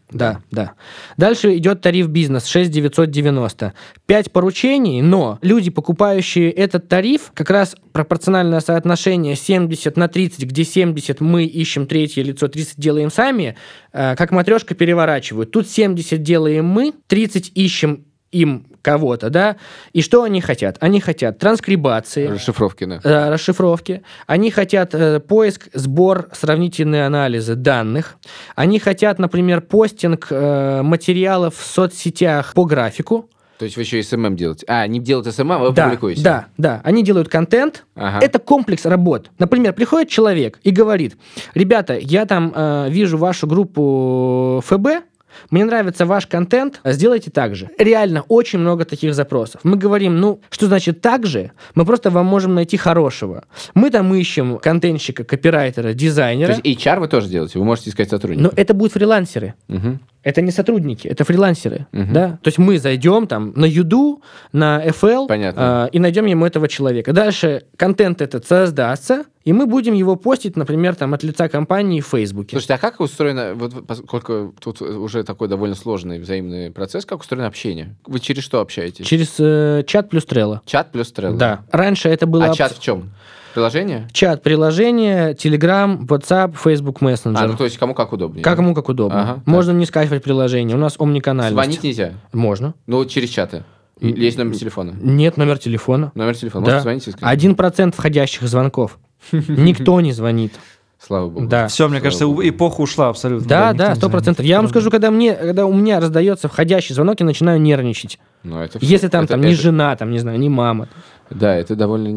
да. Дальше идет тариф бизнес 6990. 5 поручений, но люди, покупающие этот тариф, как раз пропорциональное соотношение 70 на 30, где 70 мы ищем третье лицо, 30 делаем сами, э, как матрешка переворачивают. Тут 70 делаем мы, 30 ищем им кого-то, да, и что они хотят? Они хотят транскрибации,
Расшифровки, да.
э, расшифровки. Они хотят э, поиск, сбор, сравнительные анализы данных. Они хотят, например, постинг э, материалов в соцсетях по графику.
То есть вы еще и SMM делаете. А, не делать SMM, а вы
да,
публикуете.
да, да. Они делают контент.
Ага.
Это комплекс работ. Например, приходит человек и говорит, ребята, я там э, вижу вашу группу ФБ, мне нравится ваш контент, сделайте так же. Реально очень много таких запросов. Мы говорим, ну, что значит так же? Мы просто вам можем найти хорошего. Мы там ищем контентщика, копирайтера,
То
дизайнера.
есть HR вы тоже делаете? Вы можете искать сотрудников?
Но это будут фрилансеры.
Мгм.
Это не сотрудники, это фрилансеры.
Мгм.
Да? То есть мы зайдем там на Юду, на FL
Понятно.
э, и найдем ему этого человека. Дальше контент этот создастся, и мы будем его постить, например, там от лица компании в Фейсбуке.
Слушайте, а как устроено, вот поскольку тут уже такой довольно сложный взаимный процесс, как устроено общение? Вы через что общаетесь?
Через э, чат плюс Trello.
Чат плюс Trello?
Да. Раньше это было...
А
абс-
чат в чем? Приложение?
Чат, приложение, Telegram, WhatsApp, Facebook Messenger.
А, ну то есть кому как удобнее.
Как кому как удобно.
Ага, так.
Можно не скачивать приложение. У нас омниканальность.
Звонить нельзя?
Можно.
Ну, через чаты. Или есть номер телефона?
Нет номер телефона.
Номер телефона.
Да.
Можете звонить?
Один процент входящих звонков. Никто не звонит.
Слава богу.
Да.
Все, мне
Слава
кажется,
богу.
эпоха ушла абсолютно.
Да, да, сто процентов. Я вам скажу, когда мне, когда у меня раздается входящий звонок, я начинаю нервничать.
Ну, это
Если там,
это-
там не
это-
жена, там, не знаю, не мама.
Да, это довольно...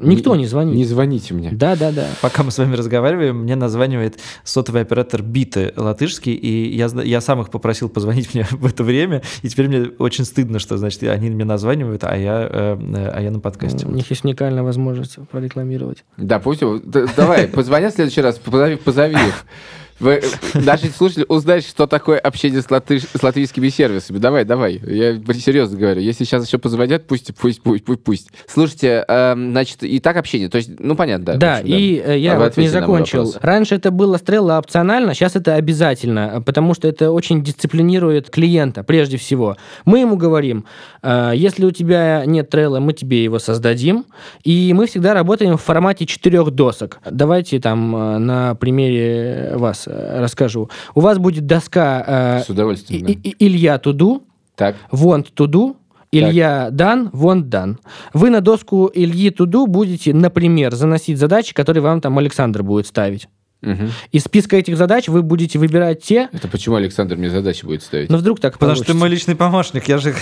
Никто не звонит.
Не звоните мне.
Да, да, да.
Пока мы с вами разговариваем, мне названивает сотовый оператор Биты латышский, и я, я сам их попросил позвонить мне в это время, и теперь мне очень стыдно, что, значит, они мне названивают, а я, э, э, а я на подкасте.
У них есть уникальная возможность прорекламировать.
Да, пусть... Давай, позвони в следующий раз, позови их. Вы, наши слушатели узнают, что такое общение с, латыш- с латвийскими сервисами. Давай, давай. Я серьезно говорю. Если сейчас еще позвонят, пусть, пусть, пусть, пусть, пусть. Слушайте, эм, значит, и так общение. То есть, ну, понятно, да.
Да,
общем,
и э, я
А
вот не закончил. Раньше это было стрелла опционально, сейчас это обязательно, потому что это очень дисциплинирует клиента, прежде всего. Мы ему говорим, э, если у тебя нет трелла, мы тебе его создадим, и мы всегда работаем в формате четырех досок. Давайте там э, на примере вас э, расскажу. У вас будет доска
С
э,
удовольствием,
И-
да.
И- Илья Туду,
Так,
Want Туду Илья дан, вон дан. Вы на доску Ильи Туду будете, например, заносить задачи, которые вам там Александр будет ставить.
Мгм.
Из списка этих задач вы будете выбирать те,
Это почему Александр мне задачи будет ставить?
но вдруг так
Потому что ты
получится.
мой личный помощник, я же...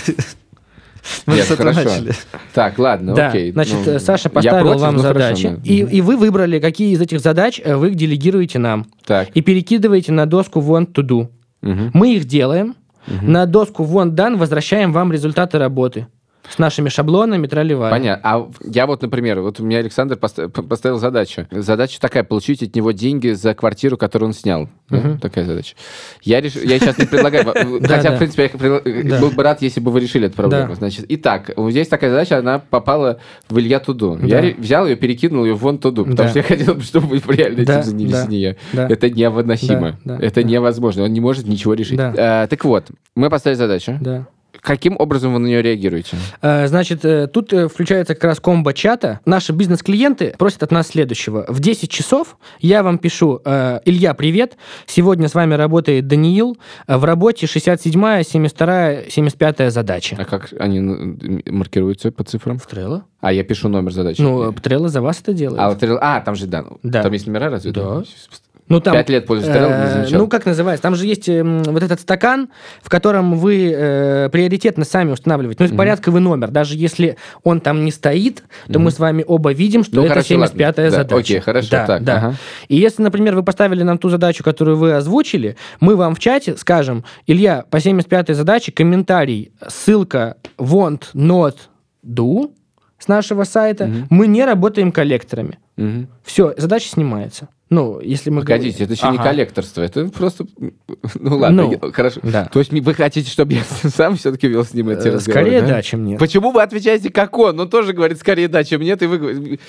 Мы
Нет,
с этого
хорошо.
начали.
Так, ладно,
Да,
окей.
значит,
Ну,
э, Саша поставил
против,
вам
хорошо,
задачи,
да.
и,
Мгм.
и вы выбрали, какие из этих задач э, вы делегируете нам.
Так.
И перекидываете на доску want to do.
Мгм.
Мы их делаем,
Мгм.
на доску want done возвращаем вам результаты работы. С нашими шаблонами тролливали.
Понятно. А я вот, например, вот у меня Александр поставил задачу. Задача такая, получить от него деньги за квартиру, которую он снял. Да?
Мгм.
Такая задача. Я, реш... я сейчас не предлагаю, хотя,
да.
в принципе, я
Да.
был бы рад, если бы вы решили эту проблему.
Да.
Значит, итак, здесь такая задача, она попала в Илья Туду.
Да.
Я взял ее, перекинул ее вон Туду, потому
Да.
что я хотел, чтобы вы реально
Да,
этим занялись,
да,
не я.
да.
Это невыносимо.
Да, да,
Это
да.
невозможно. Он не может ничего решить.
Да.
А, так вот, мы поставили задачу. Каким образом вы на нее реагируете?
Э, Значит, э, тут э, включается как раз комбо чата. Наши бизнес-клиенты просят от нас следующего. В 10 часов я вам пишу, Илья, привет, сегодня с вами работает Даниил, в работе 67-я, 72-я, 75-я задача.
А как они маркируются по цифрам?
В Trello?
А, я пишу номер задачи.
Ну, Trello за вас это делает.
а, Trello- а, там же, да. ну,
Да.
Там есть номера разве?
Да. Ну, там,
Пять лет пользуюсь не
э. Ну, как называется? Там же есть эм, вот этот стакан, в котором вы э, приоритетно сами устанавливаете. Ну, есть порядковый номер. Даже если он там не стоит, то мы с вами оба видим, что
Ну,
это
хорошо, ладно.
75-я
Да,
задача.
окей, хорошо,
Да,
так,
да.
ага.
И если, например, вы поставили нам ту задачу, которую вы озвучили, мы вам в чате скажем, Илья, по 75-й задаче комментарий, ссылка want not do с нашего сайта, мы не работаем коллекторами.
Мгм.
Все, задача снимается. Ну, если мы
Погодите, это еще не
Ага.
коллекторство, это просто... Ну ладно,
Ну,
я- хорошо.
да.
То есть вы хотите, чтобы я сам все-таки вел с ним эти
Э,
разговоры,
Скорее да, чем нет.
Почему вы отвечаете, как он? Он тоже говорит, скорее да, чем нет, и вы...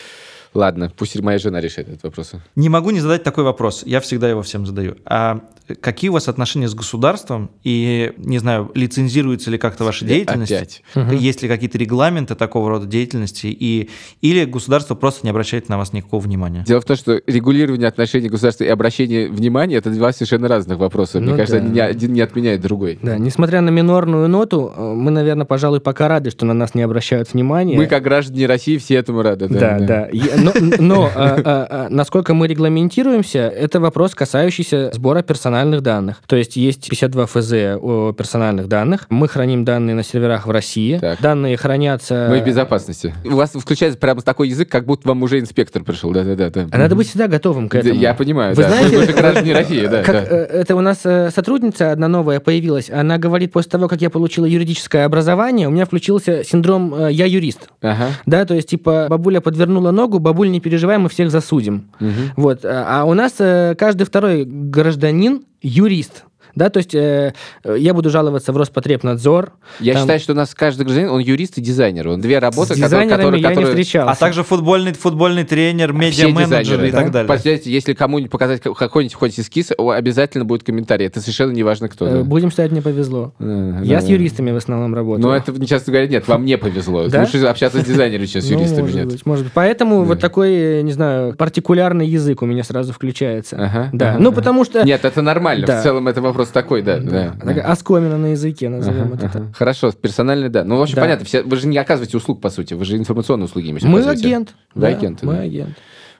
Ладно, пусть моя жена решает этот вопрос.
Не могу не задать такой вопрос. Я всегда его всем задаю. А какие у вас отношения с государством? И, не знаю, лицензируется ли как-то ваша деятельность?
Опять.
Есть ли какие-то регламенты такого рода деятельности? И, или государство просто не обращает на вас никакого внимания?
Дело в том, что регулирование отношений государства и обращение внимания это два совершенно разных вопроса. Мне
Ну
кажется,
да.
ни один не отменяет другой.
Да, несмотря на минорную ноту, э, мы, наверное, пожалуй, пока рады, что на нас не обращают внимания.
Мы, как граждане России, все этому рады.
Да, да. Я- Но, но, э, э, э, насколько мы регламентируемся, это вопрос, касающийся сбора персональных данных. То есть есть 52 ФЗ о персональных данных. Мы храним данные на серверах в России.
Так.
Данные хранятся...
Мы в безопасности. У вас включается прямо такой язык, как будто вам уже инспектор пришел. Да, да, да. да.
А надо быть всегда готовым к этому.
Я понимаю,
Вы
да.
знаете,
Мы же граждане России, да.
как,
да.
э, Это у нас э, сотрудница одна новая появилась. Она говорит, после того, как я получила юридическое образование, у меня включился синдром э, «я юрист».
Ага.
Да, то есть, типа, бабуля подвернула ногу, бабуль, не переживай, мы всех засудим.
Мгм.
Вот. А а у нас э, каждый второй гражданин юрист. Да, то есть э, э, я буду жаловаться в Роспотребнадзор.
Я
Там-
считаю, что у нас каждый гражданин, он юрист и дизайнер. Он две работы,
С дизайнерами я не встречался.
А также футбольный, футбольный тренер,
Все
медиа-менеджер и
да?
так далее.
Представляете, если кому-нибудь показать ка- какой-нибудь хоть эскиз, обязательно будет комментарий. Это совершенно не важно, кто.
Э,
да.
Будем считать, мне повезло.
Э,
Я
да.
с юристами в основном работаю.
Но это, честно говоря, нет, вам не повезло.
Да?
Лучше общаться с дизайнерами, чем с
Ну,
юристами.
может
нет.
быть, может быть. Поэтому
Да.
вот такой, э, не знаю, партикулярный язык у меня сразу включается.
Ага,
да.
ага,
ну,
ага.
потому что...
Нет, это нормально.
Да.
В целом это вопрос такой, да. да,
Такая
да.
Оскомина на языке, назовем
Ага,
это
ага.
так.
Хорошо, персональный, да. Ну, в общем,
Да.
понятно, все, вы же не оказываете услуг, по сути, вы же информационные услуги имеете.
Мы агент.
Вы
да,
агенты,
Мы
да.
агент.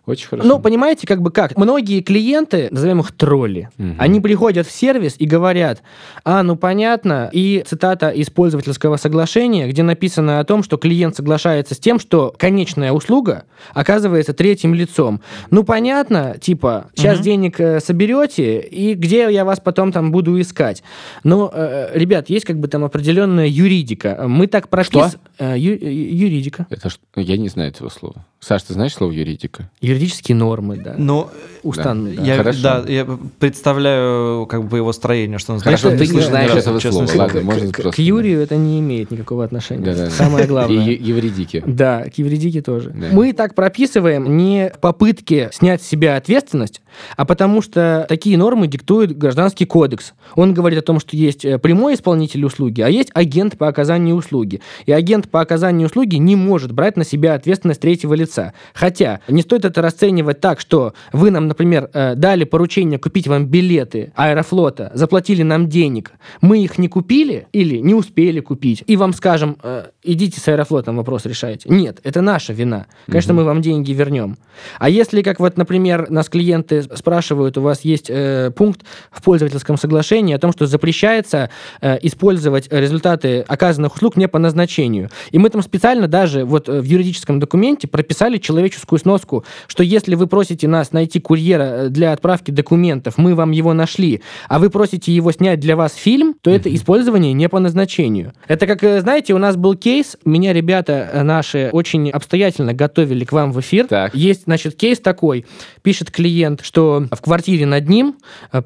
Очень хорошо.
Ну, понимаете, как бы как? Многие клиенты, назовем их тролли,
Мгм.
они приходят в сервис и говорят, а, ну понятно, и цитата из пользовательского соглашения, где написано о том, что клиент соглашается с тем, что конечная услуга оказывается третьим лицом. Ну понятно, типа, сейчас
Мгм.
денег э, соберете, и где я вас потом там буду искать? Но, э, ребят, есть как бы там определенная юридика. Мы так пропис... Э, ю- ю- юридика.
Это ж- я не знаю этого слова. Саш, ты знаешь слово юридика?
Юридические нормы, да.
Ну,
Устан, да.
я,
Хорошо.
да, я представляю как бы по его строению, что он
Хорошо,
знает,
ты
что
не
слышал
знаешь
этого слова,
слово.
ладно.
к,
можно
к-
просто,
к Юрию это не имеет никакого отношения.
Да-да-да.
Самое главное.
И евредики.
Да, к юридике тоже.
Да.
Мы так прописываем не в попытке снять с себя ответственность, а потому что такие нормы диктует Гражданский кодекс. Он говорит о том, что есть э, прямой исполнитель услуги, а есть агент по оказанию услуги. И агент по оказанию услуги не может брать на себя ответственность третьего лица. Хотя не стоит это расценивать так, что вы нам, например, э, дали поручение купить вам билеты Аэрофлота, заплатили нам денег, мы их не купили или не успели купить, и вам скажем, э, идите с Аэрофлотом вопрос решайте. Нет, это наша вина. Конечно, угу. мы вам деньги вернем. А если, как вот, например, нас клиенты спрашивают, у вас есть э, пункт в пользовательском соглашении о том, что запрещается э, использовать результаты оказанных услуг не по назначению. И мы там специально даже вот э, в юридическом документе прописали человеческую сноску, что если вы просите нас найти курьера э, для отправки документов, мы вам его нашли, а вы просите его снять для вас фильм, то это использование не по назначению. Это как, э, знаете, у нас был кейс, меня ребята наши очень обстоятельно готовили к вам в эфир. Так. Есть, значит, кейс такой, пишет клиент, что в квартире над ним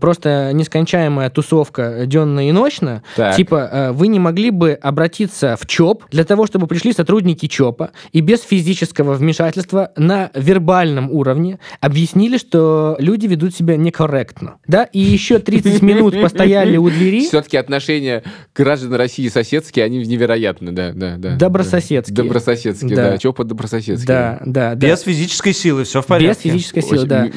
просто нескончаемая тусовка денно и ночно, так. типа вы не могли бы обратиться в ЧОП для того, чтобы пришли сотрудники ЧОПа и без физического вмешательства на вербальном уровне объяснили, что люди ведут себя некорректно. Да, и еще 30 минут постояли у двери.
Все-таки отношения граждан России соседские, они невероятны, да, да, да.
Добрососедские.
Добрососедские, да. да. ЧОПа добрососедские.
Да, да,
да. Без физической силы, все в порядке.
Без физической силы, да.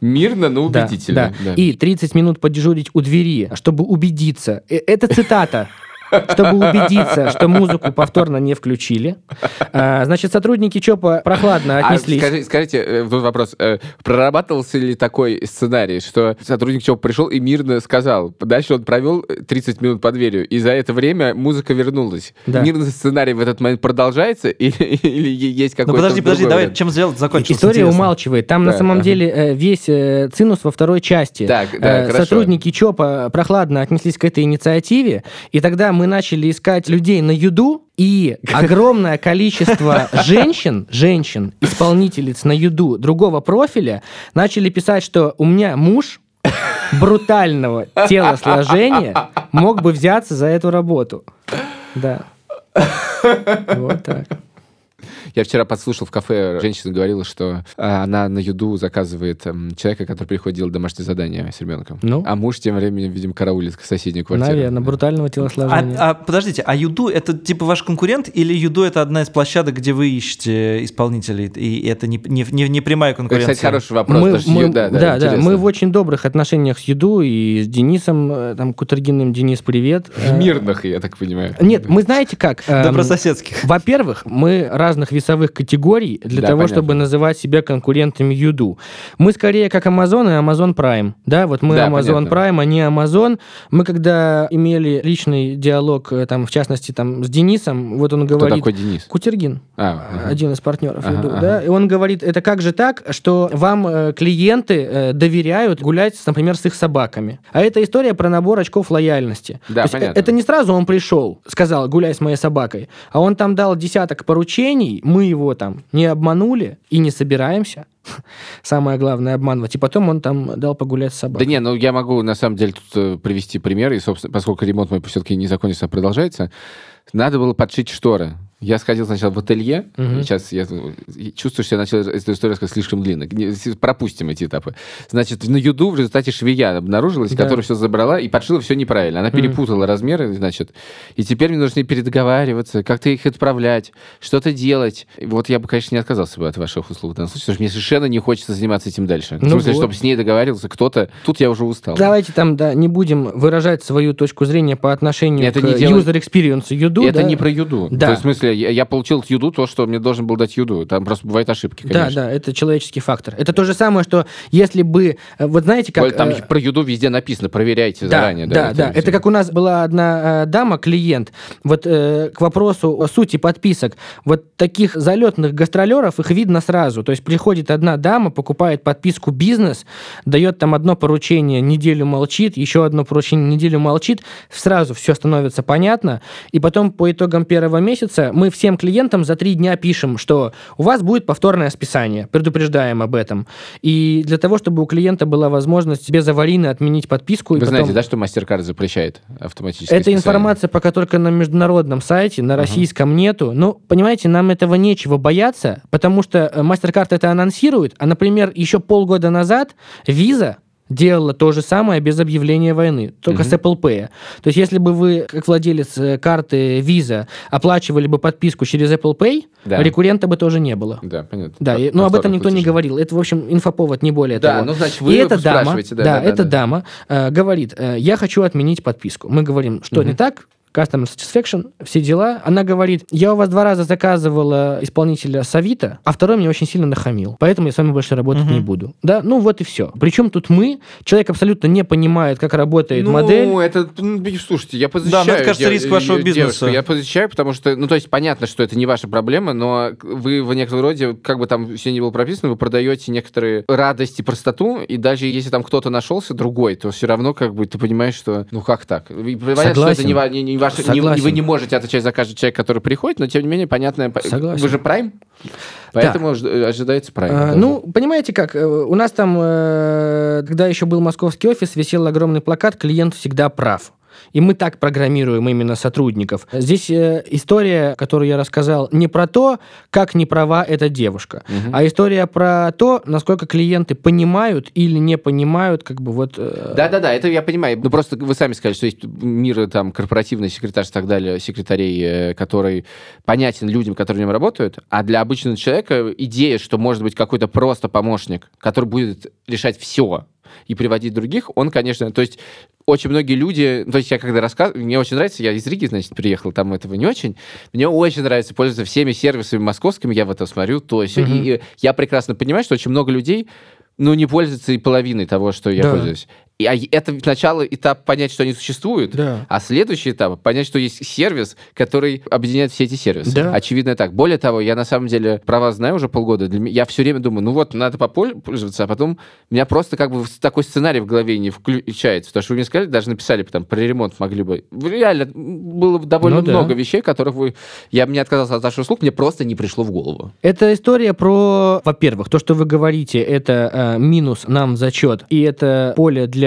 Мирно, но убедительно. Да,
да. И 30 минут подежурить у двери, чтобы убедиться. Э, это цитата чтобы убедиться, что музыку повторно не включили. А, значит, сотрудники ЧОПа прохладно а отнеслись.
А скажи, скажите, э, тут вопрос. Э, прорабатывался ли такой сценарий, что сотрудник ЧОПа пришел и мирно сказал, дальше он провел 30 минут под дверью, и за это время музыка вернулась. Да. Мирный сценарий в этот момент продолжается или, или есть какой-то...
Ну подожди, подожди, давай, чем сделать закончим.
История интересно. умалчивает. Там да, на самом ага. деле э, весь цинус во второй части. Так, да, Сотрудники ЧОПа прохладно отнеслись к этой инициативе, и тогда мы начали искать людей на юду, и огромное количество женщин, женщин, исполнительниц на юду другого профиля начали писать, что у меня муж брутального телосложения мог бы взяться за эту работу. Да. Вот так.
Я вчера подслушал в кафе, женщина говорила, что а, она на юду заказывает эм, человека, который приходит делать домашнее задание с ребенком. Ну? А муж тем временем, видимо, караулит соседнюю квартиру.
Наверное, брутального телосложения.
А, а подождите, а юду это типа ваш конкурент или юду это одна из площадок, где вы ищете исполнителей, и это не, не, не, не прямая конкуренция?
Это, кстати, хороший вопрос.
Мы, мы, да, да, да, да, мы в очень добрых отношениях с юду и с Денисом, э, там, Кутергиным, Денис, привет.
В мирных, я так понимаю.
Нет, мы знаете как?
Эм, Добрососедских.
Во-первых, мы разных весовых категорий для да, того, понятно. чтобы называть себя конкурентами Юду. Мы скорее как Amazon и Amazon Prime. Да, вот мы да, Amazon понятно. Prime, а не Amazon. Мы когда имели личный диалог, э, там, в частности, там, с Денисом, вот он говорит...
Кто такой Денис?
Кутергин, а, ага. один из партнеров ага, Юду, ага. да, и он говорит, это как же так, что вам э, клиенты э, доверяют гулять, например, с их собаками. А это история про набор очков лояльности. Да, понятно. Это не сразу он пришел, сказал, гуляй с моей собакой, а он там дал десяток поручений, мы его там не обманули и не собираемся. Самое главное обманывать. И потом он там дал погулять с собакой.
Да не, ну я могу на самом деле тут э, привести пример, и, собственно, поскольку ремонт мой все-таки не закончился, а продолжается, надо было подшить шторы. Я сходил сначала в ателье, угу. сейчас я чувствую, что я начал эту историю сказать слишком длинно. Пропустим эти этапы. Значит, на юду в результате швея обнаружилась, да. которая все забрала и подшила все неправильно. Она перепутала угу. размеры, значит, и теперь мне нужно передоговариваться, как-то их отправлять, что-то делать. Вот я бы, конечно, не отказался бы от ваших услуг в данном случае, потому что мне совершенно не хочется заниматься этим дальше. Ну в смысле, вот. чтобы с ней договаривался кто-то. Тут я уже устал.
Давайте там, да, не будем выражать свою точку зрения по отношению это к не делает... user experience юду.
Это
да?
не про юду. Да. То есть, в смысле, я, я получил от юду то, что мне должен был дать юду. Там просто бывают ошибки, конечно.
Да, да, это человеческий фактор. Это то же самое, что если бы... Э, вот знаете, как...
Там э... про юду везде написано, проверяйте
да,
заранее.
Да, да, да. Это как у нас была одна э, дама, клиент, вот э, к вопросу о сути подписок. Вот таких залетных гастролеров, их видно сразу. То есть приходит одна дама, покупает подписку «Бизнес», дает там одно поручение, неделю молчит, еще одно поручение, неделю молчит, сразу все становится понятно, и потом по итогам первого месяца мы мы всем клиентам за три дня пишем, что у вас будет повторное списание, предупреждаем об этом. И для того, чтобы у клиента была возможность без аварийно отменить подписку...
Вы
и потом...
знаете, да, что MasterCard запрещает автоматически
Это информация пока только на международном сайте, на российском нету. Ну, понимаете, нам этого нечего бояться, потому что э, MasterCard это анонсирует, а, например, еще полгода назад Visa делала то же самое без объявления войны, только
Мгм.
с Apple Pay. То есть, если бы вы, как владелец э, карты Visa, оплачивали бы подписку через Apple Pay,
Да.
рекуррента бы тоже не было.
Да, понятно.
Да, и- но об этом никто не говорил. Это, в общем, инфоповод, не более
Да,
того.
ну, значит, вы
и эта дама,
да,
да,
да, да,
эта
да.
дама э, говорит, э, я хочу отменить подписку. Мы говорим, что
Мгм.
не так, Customer Satisfaction, все дела. Она говорит, я у вас два раза заказывала исполнителя с Авито, а второй мне очень сильно нахамил, поэтому я с вами больше работать
Мгм.
не буду. Да, ну вот и все. Причем тут мы, человек абсолютно не понимает, как работает
ну,
модель.
это, ну, слушайте, я
Да,
позащищаю.
но это, кажется, риск вашего
девушку.
бизнеса.
Я позащищаю, потому что, ну, то есть, понятно, что это не ваша проблема, но вы в некотором роде, как бы там все не было прописано, вы продаете некоторые радость и простоту, и даже если там кто-то нашелся другой, то все равно, как бы, ты понимаешь, что, ну, как так? Понятно, что
Согласен.
это не, не- не ваше- не- вы не можете отвечать за каждый человек, который приходит, но, тем не менее, понятно, по-
Согласен.
вы же прайм, поэтому ж- ожидается прайм.
А,
да.
ну, понимаете как, э, у нас там, э, когда еще был московский офис, висел огромный плакат «Клиент всегда прав». И мы так программируем именно сотрудников. Здесь э, история, которую я рассказал, не про то, как не права эта девушка,
Мгм.
а история про то, насколько клиенты понимают или не понимают, как бы вот... э,
Да-да-да, это я понимаю. Ну, просто вы сами сказали, что есть мир там корпоративный секретарь и так далее, секретарей, э, который понятен людям, которые в нем работают, а для обычного человека идея, что может быть какой-то просто помощник, который будет решать все и приводить других, он, конечно, то есть очень многие люди, то есть я когда рассказываю, мне очень нравится, я из Риги, значит, приехал, там этого не очень, мне очень нравится пользоваться всеми сервисами московскими, я в это смотрю, то есть,
Мгм.
и, и я прекрасно понимаю, что очень много людей, ну, не пользуются и половиной того, что я
Да.
пользуюсь. И, а это сначала этап понять, что они существуют,
Да.
а следующий этап понять, что есть сервис, который объединяет все эти сервисы.
Да.
Очевидно так. Более того, я на самом деле про вас знаю уже полгода. Для я все время думаю, ну вот, надо попользоваться, а потом у меня просто как бы такой сценарий в голове не включается. Потому что вы мне сказали, даже написали там про ремонт могли бы. Реально, было довольно
Ну да.
много вещей, которых вы... Я бы не отказался от ваших услуг, мне просто не пришло в голову.
Это история про, во-первых, то, что вы говорите, это э, минус нам зачет, и это поле для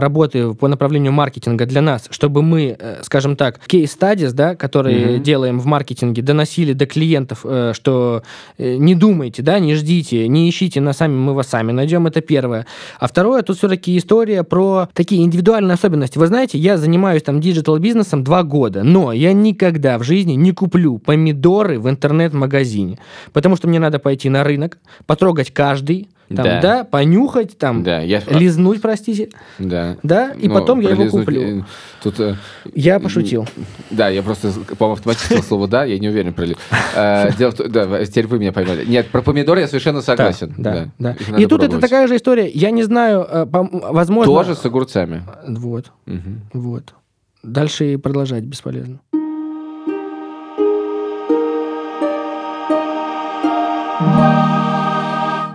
работы по направлению маркетинга для нас, чтобы мы, э, скажем так, кейс-стадис, да, которые
Мгм.
делаем в маркетинге, доносили до клиентов, э, что э, не думайте, да, не ждите, не ищите нас сами, мы вас сами найдем, это первое. А второе, тут все-таки история про такие индивидуальные особенности. Вы знаете, я занимаюсь там digital-бизнесом два года, но я никогда в жизни не куплю помидоры в интернет-магазине, потому что мне надо пойти на рынок, потрогать каждый, там,
Да.
да, понюхать, там,
Да, я...
лизнуть, простите,
Да.
да, и
Ну,
потом я его куплю.
э, Тут... э,
Я пошутил.
Да, я просто, по-моему, автоматическое слово «да», я не уверен про Э, Дело в том, да, теперь вы меня поймали. Нет, про помидоры я совершенно согласен.
Да, да. И тут это такая же история. Я не знаю, возможно...
Тоже с огурцами.
Вот, вот. Дальше и продолжать бесполезно.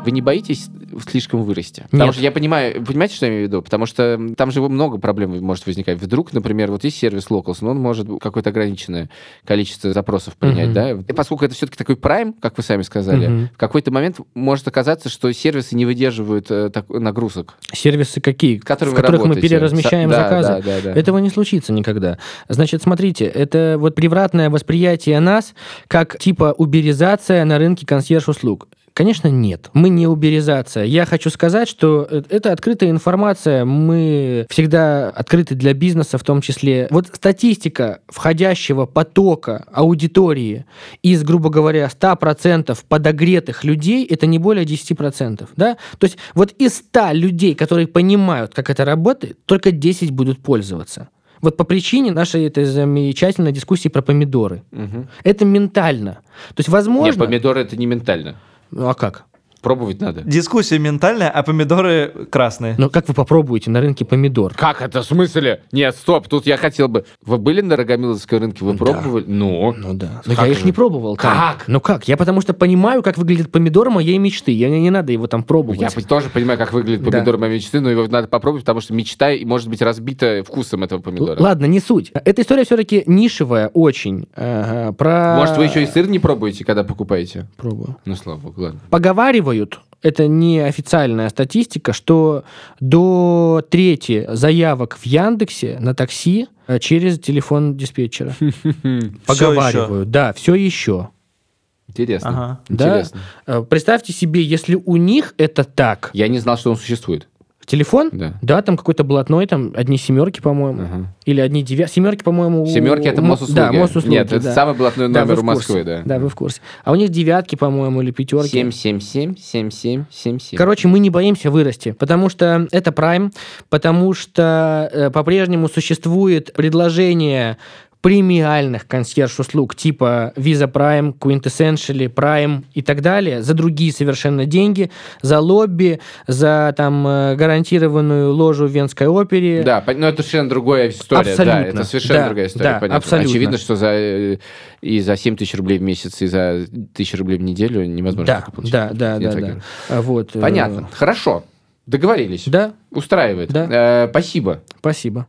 Вы не боитесь слишком вырасти? Потому
Нет.
что я понимаю, понимаете, что я имею в виду? Потому что там же много проблем может возникать. Вдруг, например, вот есть сервис Locals, но он может какое-то ограниченное количество запросов принять,
Мгм.
да? И поскольку это все-таки такой прайм, как вы сами сказали,
Мгм.
в какой-то момент может оказаться, что сервисы не выдерживают э, так- нагрузок,
Сервисы какие?
которые
в которых мы
работаете.
переразмещаем
Са- да,
заказы?
Да, да, да.
Этого не случится никогда. Значит, смотрите, это вот превратное восприятие нас как типа уберизация на рынке консьерж-услуг. Конечно, нет. Мы не уберизация. Я хочу сказать, что э, это открытая информация. Мы всегда открыты для бизнеса в том числе. Вот статистика входящего потока аудитории из, грубо говоря, 100% подогретых людей, это не более 10%. Да? То есть вот из 100 людей, которые понимают, как это работает, только 10 будут пользоваться. Вот по причине нашей этой замечательной дискуссии про помидоры.
Мгм.
Это ментально. То есть, возможно...
Нет, помидоры это не ментально.
Ну, а как?
Пробовать надо.
Дискуссия ментальная, а помидоры красные.
Но как вы попробуете на рынке помидор?
Как это? В смысле? Нет, стоп, тут я хотел бы... Вы были на Рогомиловской рынке? Вы
Да.
пробовали? Ну?
Ну да. Но
Как
я их
же?
не пробовал. там.
Как?
Ну как? Я потому что понимаю, как выглядит помидор моей мечты. Я, мне не надо его там пробовать.
Я тоже понимаю, как выглядит
Да.
помидор моей мечты, но его надо попробовать, потому что мечта и может быть разбита вкусом этого помидора.
Л- Ладно, не суть. Эта история все-таки нишевая очень. Ага, про...
Может, вы еще и сыр не пробуете, когда покупаете?
Пробую.
Ну, слава богу, ладно.
Поговаривают, это не официальная статистика, что до трети заявок в Яндексе на такси э, через телефон диспетчера. Поговаривают, да, все еще.
Интересно.
Ага.
Да.
Интересно.
Э, Представьте себе, если у них это так.
Я не знал, что он существует.
Телефон?
Да.
там какой-то блатной, там одни семерки, по-моему.
Ага.
Или одни девятки. Семерки, по-моему. у-
Семерки это
мо-
Мосуслуги.
Да, Мосуслуги.
Нет, это
да.
самый блатной
Да,
номер
вы
у Москвы, да.
Да, вы в курсе. А у них девятки, по-моему, или пятерки.
777 77 77.
Короче, мы не боимся вырасти, потому что это Prime, потому что э, по-прежнему существует предложение премиальных консьерж-услуг типа Visa Prime, Quintessentially Prime и так далее за другие совершенно деньги, за лобби, за там э, гарантированную ложу в Венской опере.
Да, но это совершенно другая история.
Абсолютно.
Да, это совершенно
Да,
другая история,
да,
понятно.
абсолютно.
Очевидно, что за, э, и за 7 тысяч рублей в месяц, и за тысячу рублей в неделю невозможно
да,
получить.
да, да, да, да. А, Вот, э,
Понятно. Хорошо. Договорились.
Да,
Устраивает.
Да.
Э, спасибо.
спасибо.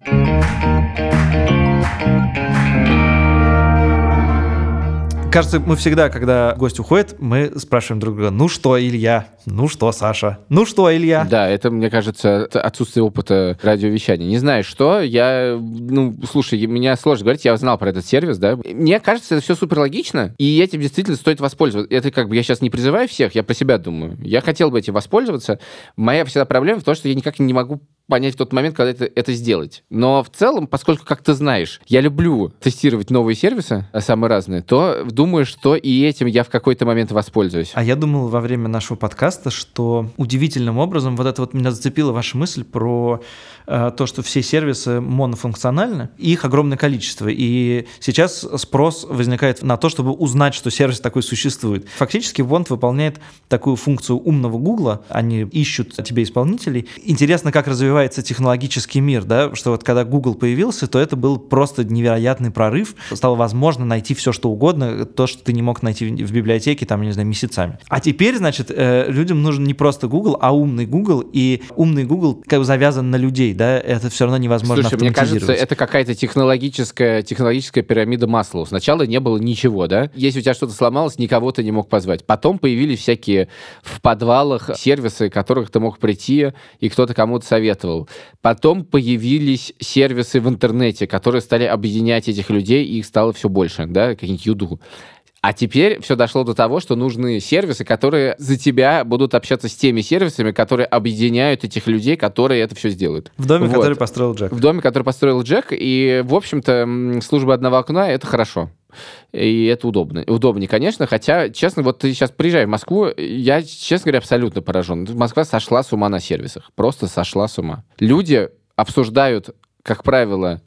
Кажется, мы всегда, когда гость уходит, мы спрашиваем друг друга, ну что, Илья? Ну что, Саша? Ну что, Илья?
Да, это, мне кажется, отсутствие опыта радиовещания. Не знаю, что. Я, ну, слушай, меня сложно говорить, я знал про этот сервис, да. Мне кажется, это все супер логично, и этим действительно стоит воспользоваться. Это как бы я сейчас не призываю всех, я про себя думаю. Я хотел бы этим воспользоваться. Моя всегда проблема в том, что я никак не могу понять в тот момент, когда это, это сделать. Но в целом, поскольку, как ты знаешь, я люблю тестировать новые сервисы, а, самые разные, то думаю, что и этим я в какой-то момент воспользуюсь.
А я думал во время нашего подкаста, что удивительным образом вот это вот меня зацепила ваша мысль про э, то, что все сервисы монофункциональны, их огромное количество. И сейчас спрос возникает на то, чтобы узнать, что сервис такой существует. Фактически Wand выполняет такую функцию умного Гугла. Они ищут тебе исполнителей. Интересно, как развивается технологический мир, да, что вот когда Google появился, то это был просто невероятный прорыв. Стало возможно найти все, что угодно, то, что ты не мог найти в в библиотеке, там, не знаю, месяцами. А теперь, значит, э, людям нужен не просто Google, а умный Google, и умный Google как бы завязан на людей, да, это все равно невозможно
Слушай, мне кажется, это какая-то технологическая, технологическая пирамида Маслоу. Сначала не было ничего, да? Если у тебя что-то сломалось, никого ты не мог позвать. Потом появились всякие в подвалах сервисы, которых ты мог прийти, и кто-то кому-то советовал. Потом появились сервисы в интернете, которые стали объединять этих людей, и их стало все больше, да, какие-нибудь Юду. А теперь все дошло до того, что нужны сервисы, которые за тебя будут общаться с теми сервисами, которые объединяют этих людей, которые это все сделают.
В доме,
Вот.
который построил Джек.
В доме, который построил Джек, и, в общем-то, служба одного окна — это хорошо. И это удобно. Удобнее, конечно, хотя, честно, вот ты сейчас приезжай в Москву, я, честно говоря, абсолютно поражен. Москва сошла с ума на сервисах. Просто сошла с ума. Люди обсуждают, как правило,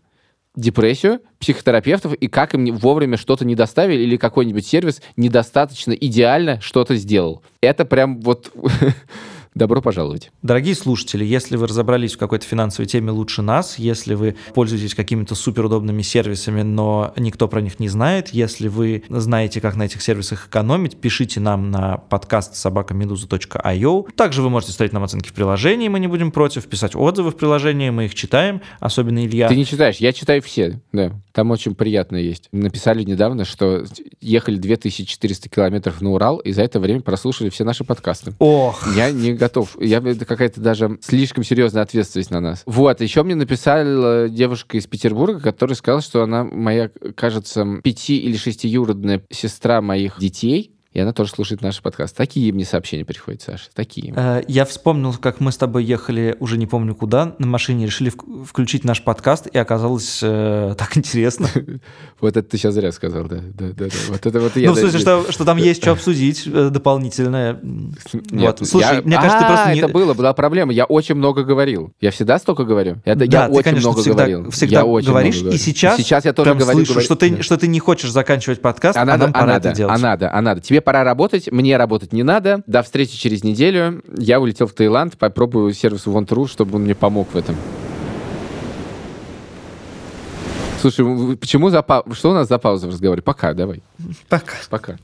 депрессию психотерапевтов и как им вовремя что-то не доставили или какой-нибудь сервис недостаточно идеально что-то сделал. Это прям вот добро пожаловать.
Дорогие слушатели, если вы разобрались в какой-то финансовой теме лучше нас, если вы пользуетесь какими-то суперудобными сервисами, но никто про них не знает, если вы знаете, как на этих сервисах экономить, пишите нам на подкаст собакамедуза.io. Также вы можете ставить нам оценки в приложении, мы не будем против, писать отзывы в приложении, мы их читаем, особенно Илья.
Ты не читаешь, я читаю все, да. Там очень приятно есть. Написали недавно, что ехали 2400 километров на Урал, и за это время прослушали все наши подкасты.
Ох,
Я не готов. Я, какая-то даже слишком серьезная ответственность на нас. Вот, еще мне написала девушка из Петербурга, которая сказала, что она моя, кажется, пяти- или шестиюродная сестра моих детей, и она тоже слушает наш подкаст. Такие мне сообщения приходят, Саша, такие.
Э, Я вспомнил, как мы с тобой ехали уже не помню куда, на машине решили вк- включить наш подкаст, и оказалось э, так интересно.
Вот это ты сейчас зря сказал, да. да, да, да. Вот это вот я...
Ну, в смысле, что, что там есть что обсудить э, дополнительное.
Нет,
Вот. Слушай,
я-
мне кажется, ты
А,
просто не...
это было, была проблема. Я очень много говорил. Я всегда столько говорю. Я,
Да,
я
ты,
очень
конечно,
много
всегда,
говорил.
всегда
я очень
говоришь,
много говорю.
и сейчас,
сейчас я тоже
прям
говорю,
слышу,
говорю.
что, ты, что ты не хочешь заканчивать подкаст,
А
а,
надо, а надо, а надо, а надо. Тебе пора работать, мне работать не надо. До встречи через неделю. Я улетел в Таиланд, попробую сервис Want.ru, чтобы он мне помог в этом. Слушай, почему за пау... Что у нас за пауза в разговоре? Пока, давай.
Пока.
Пока.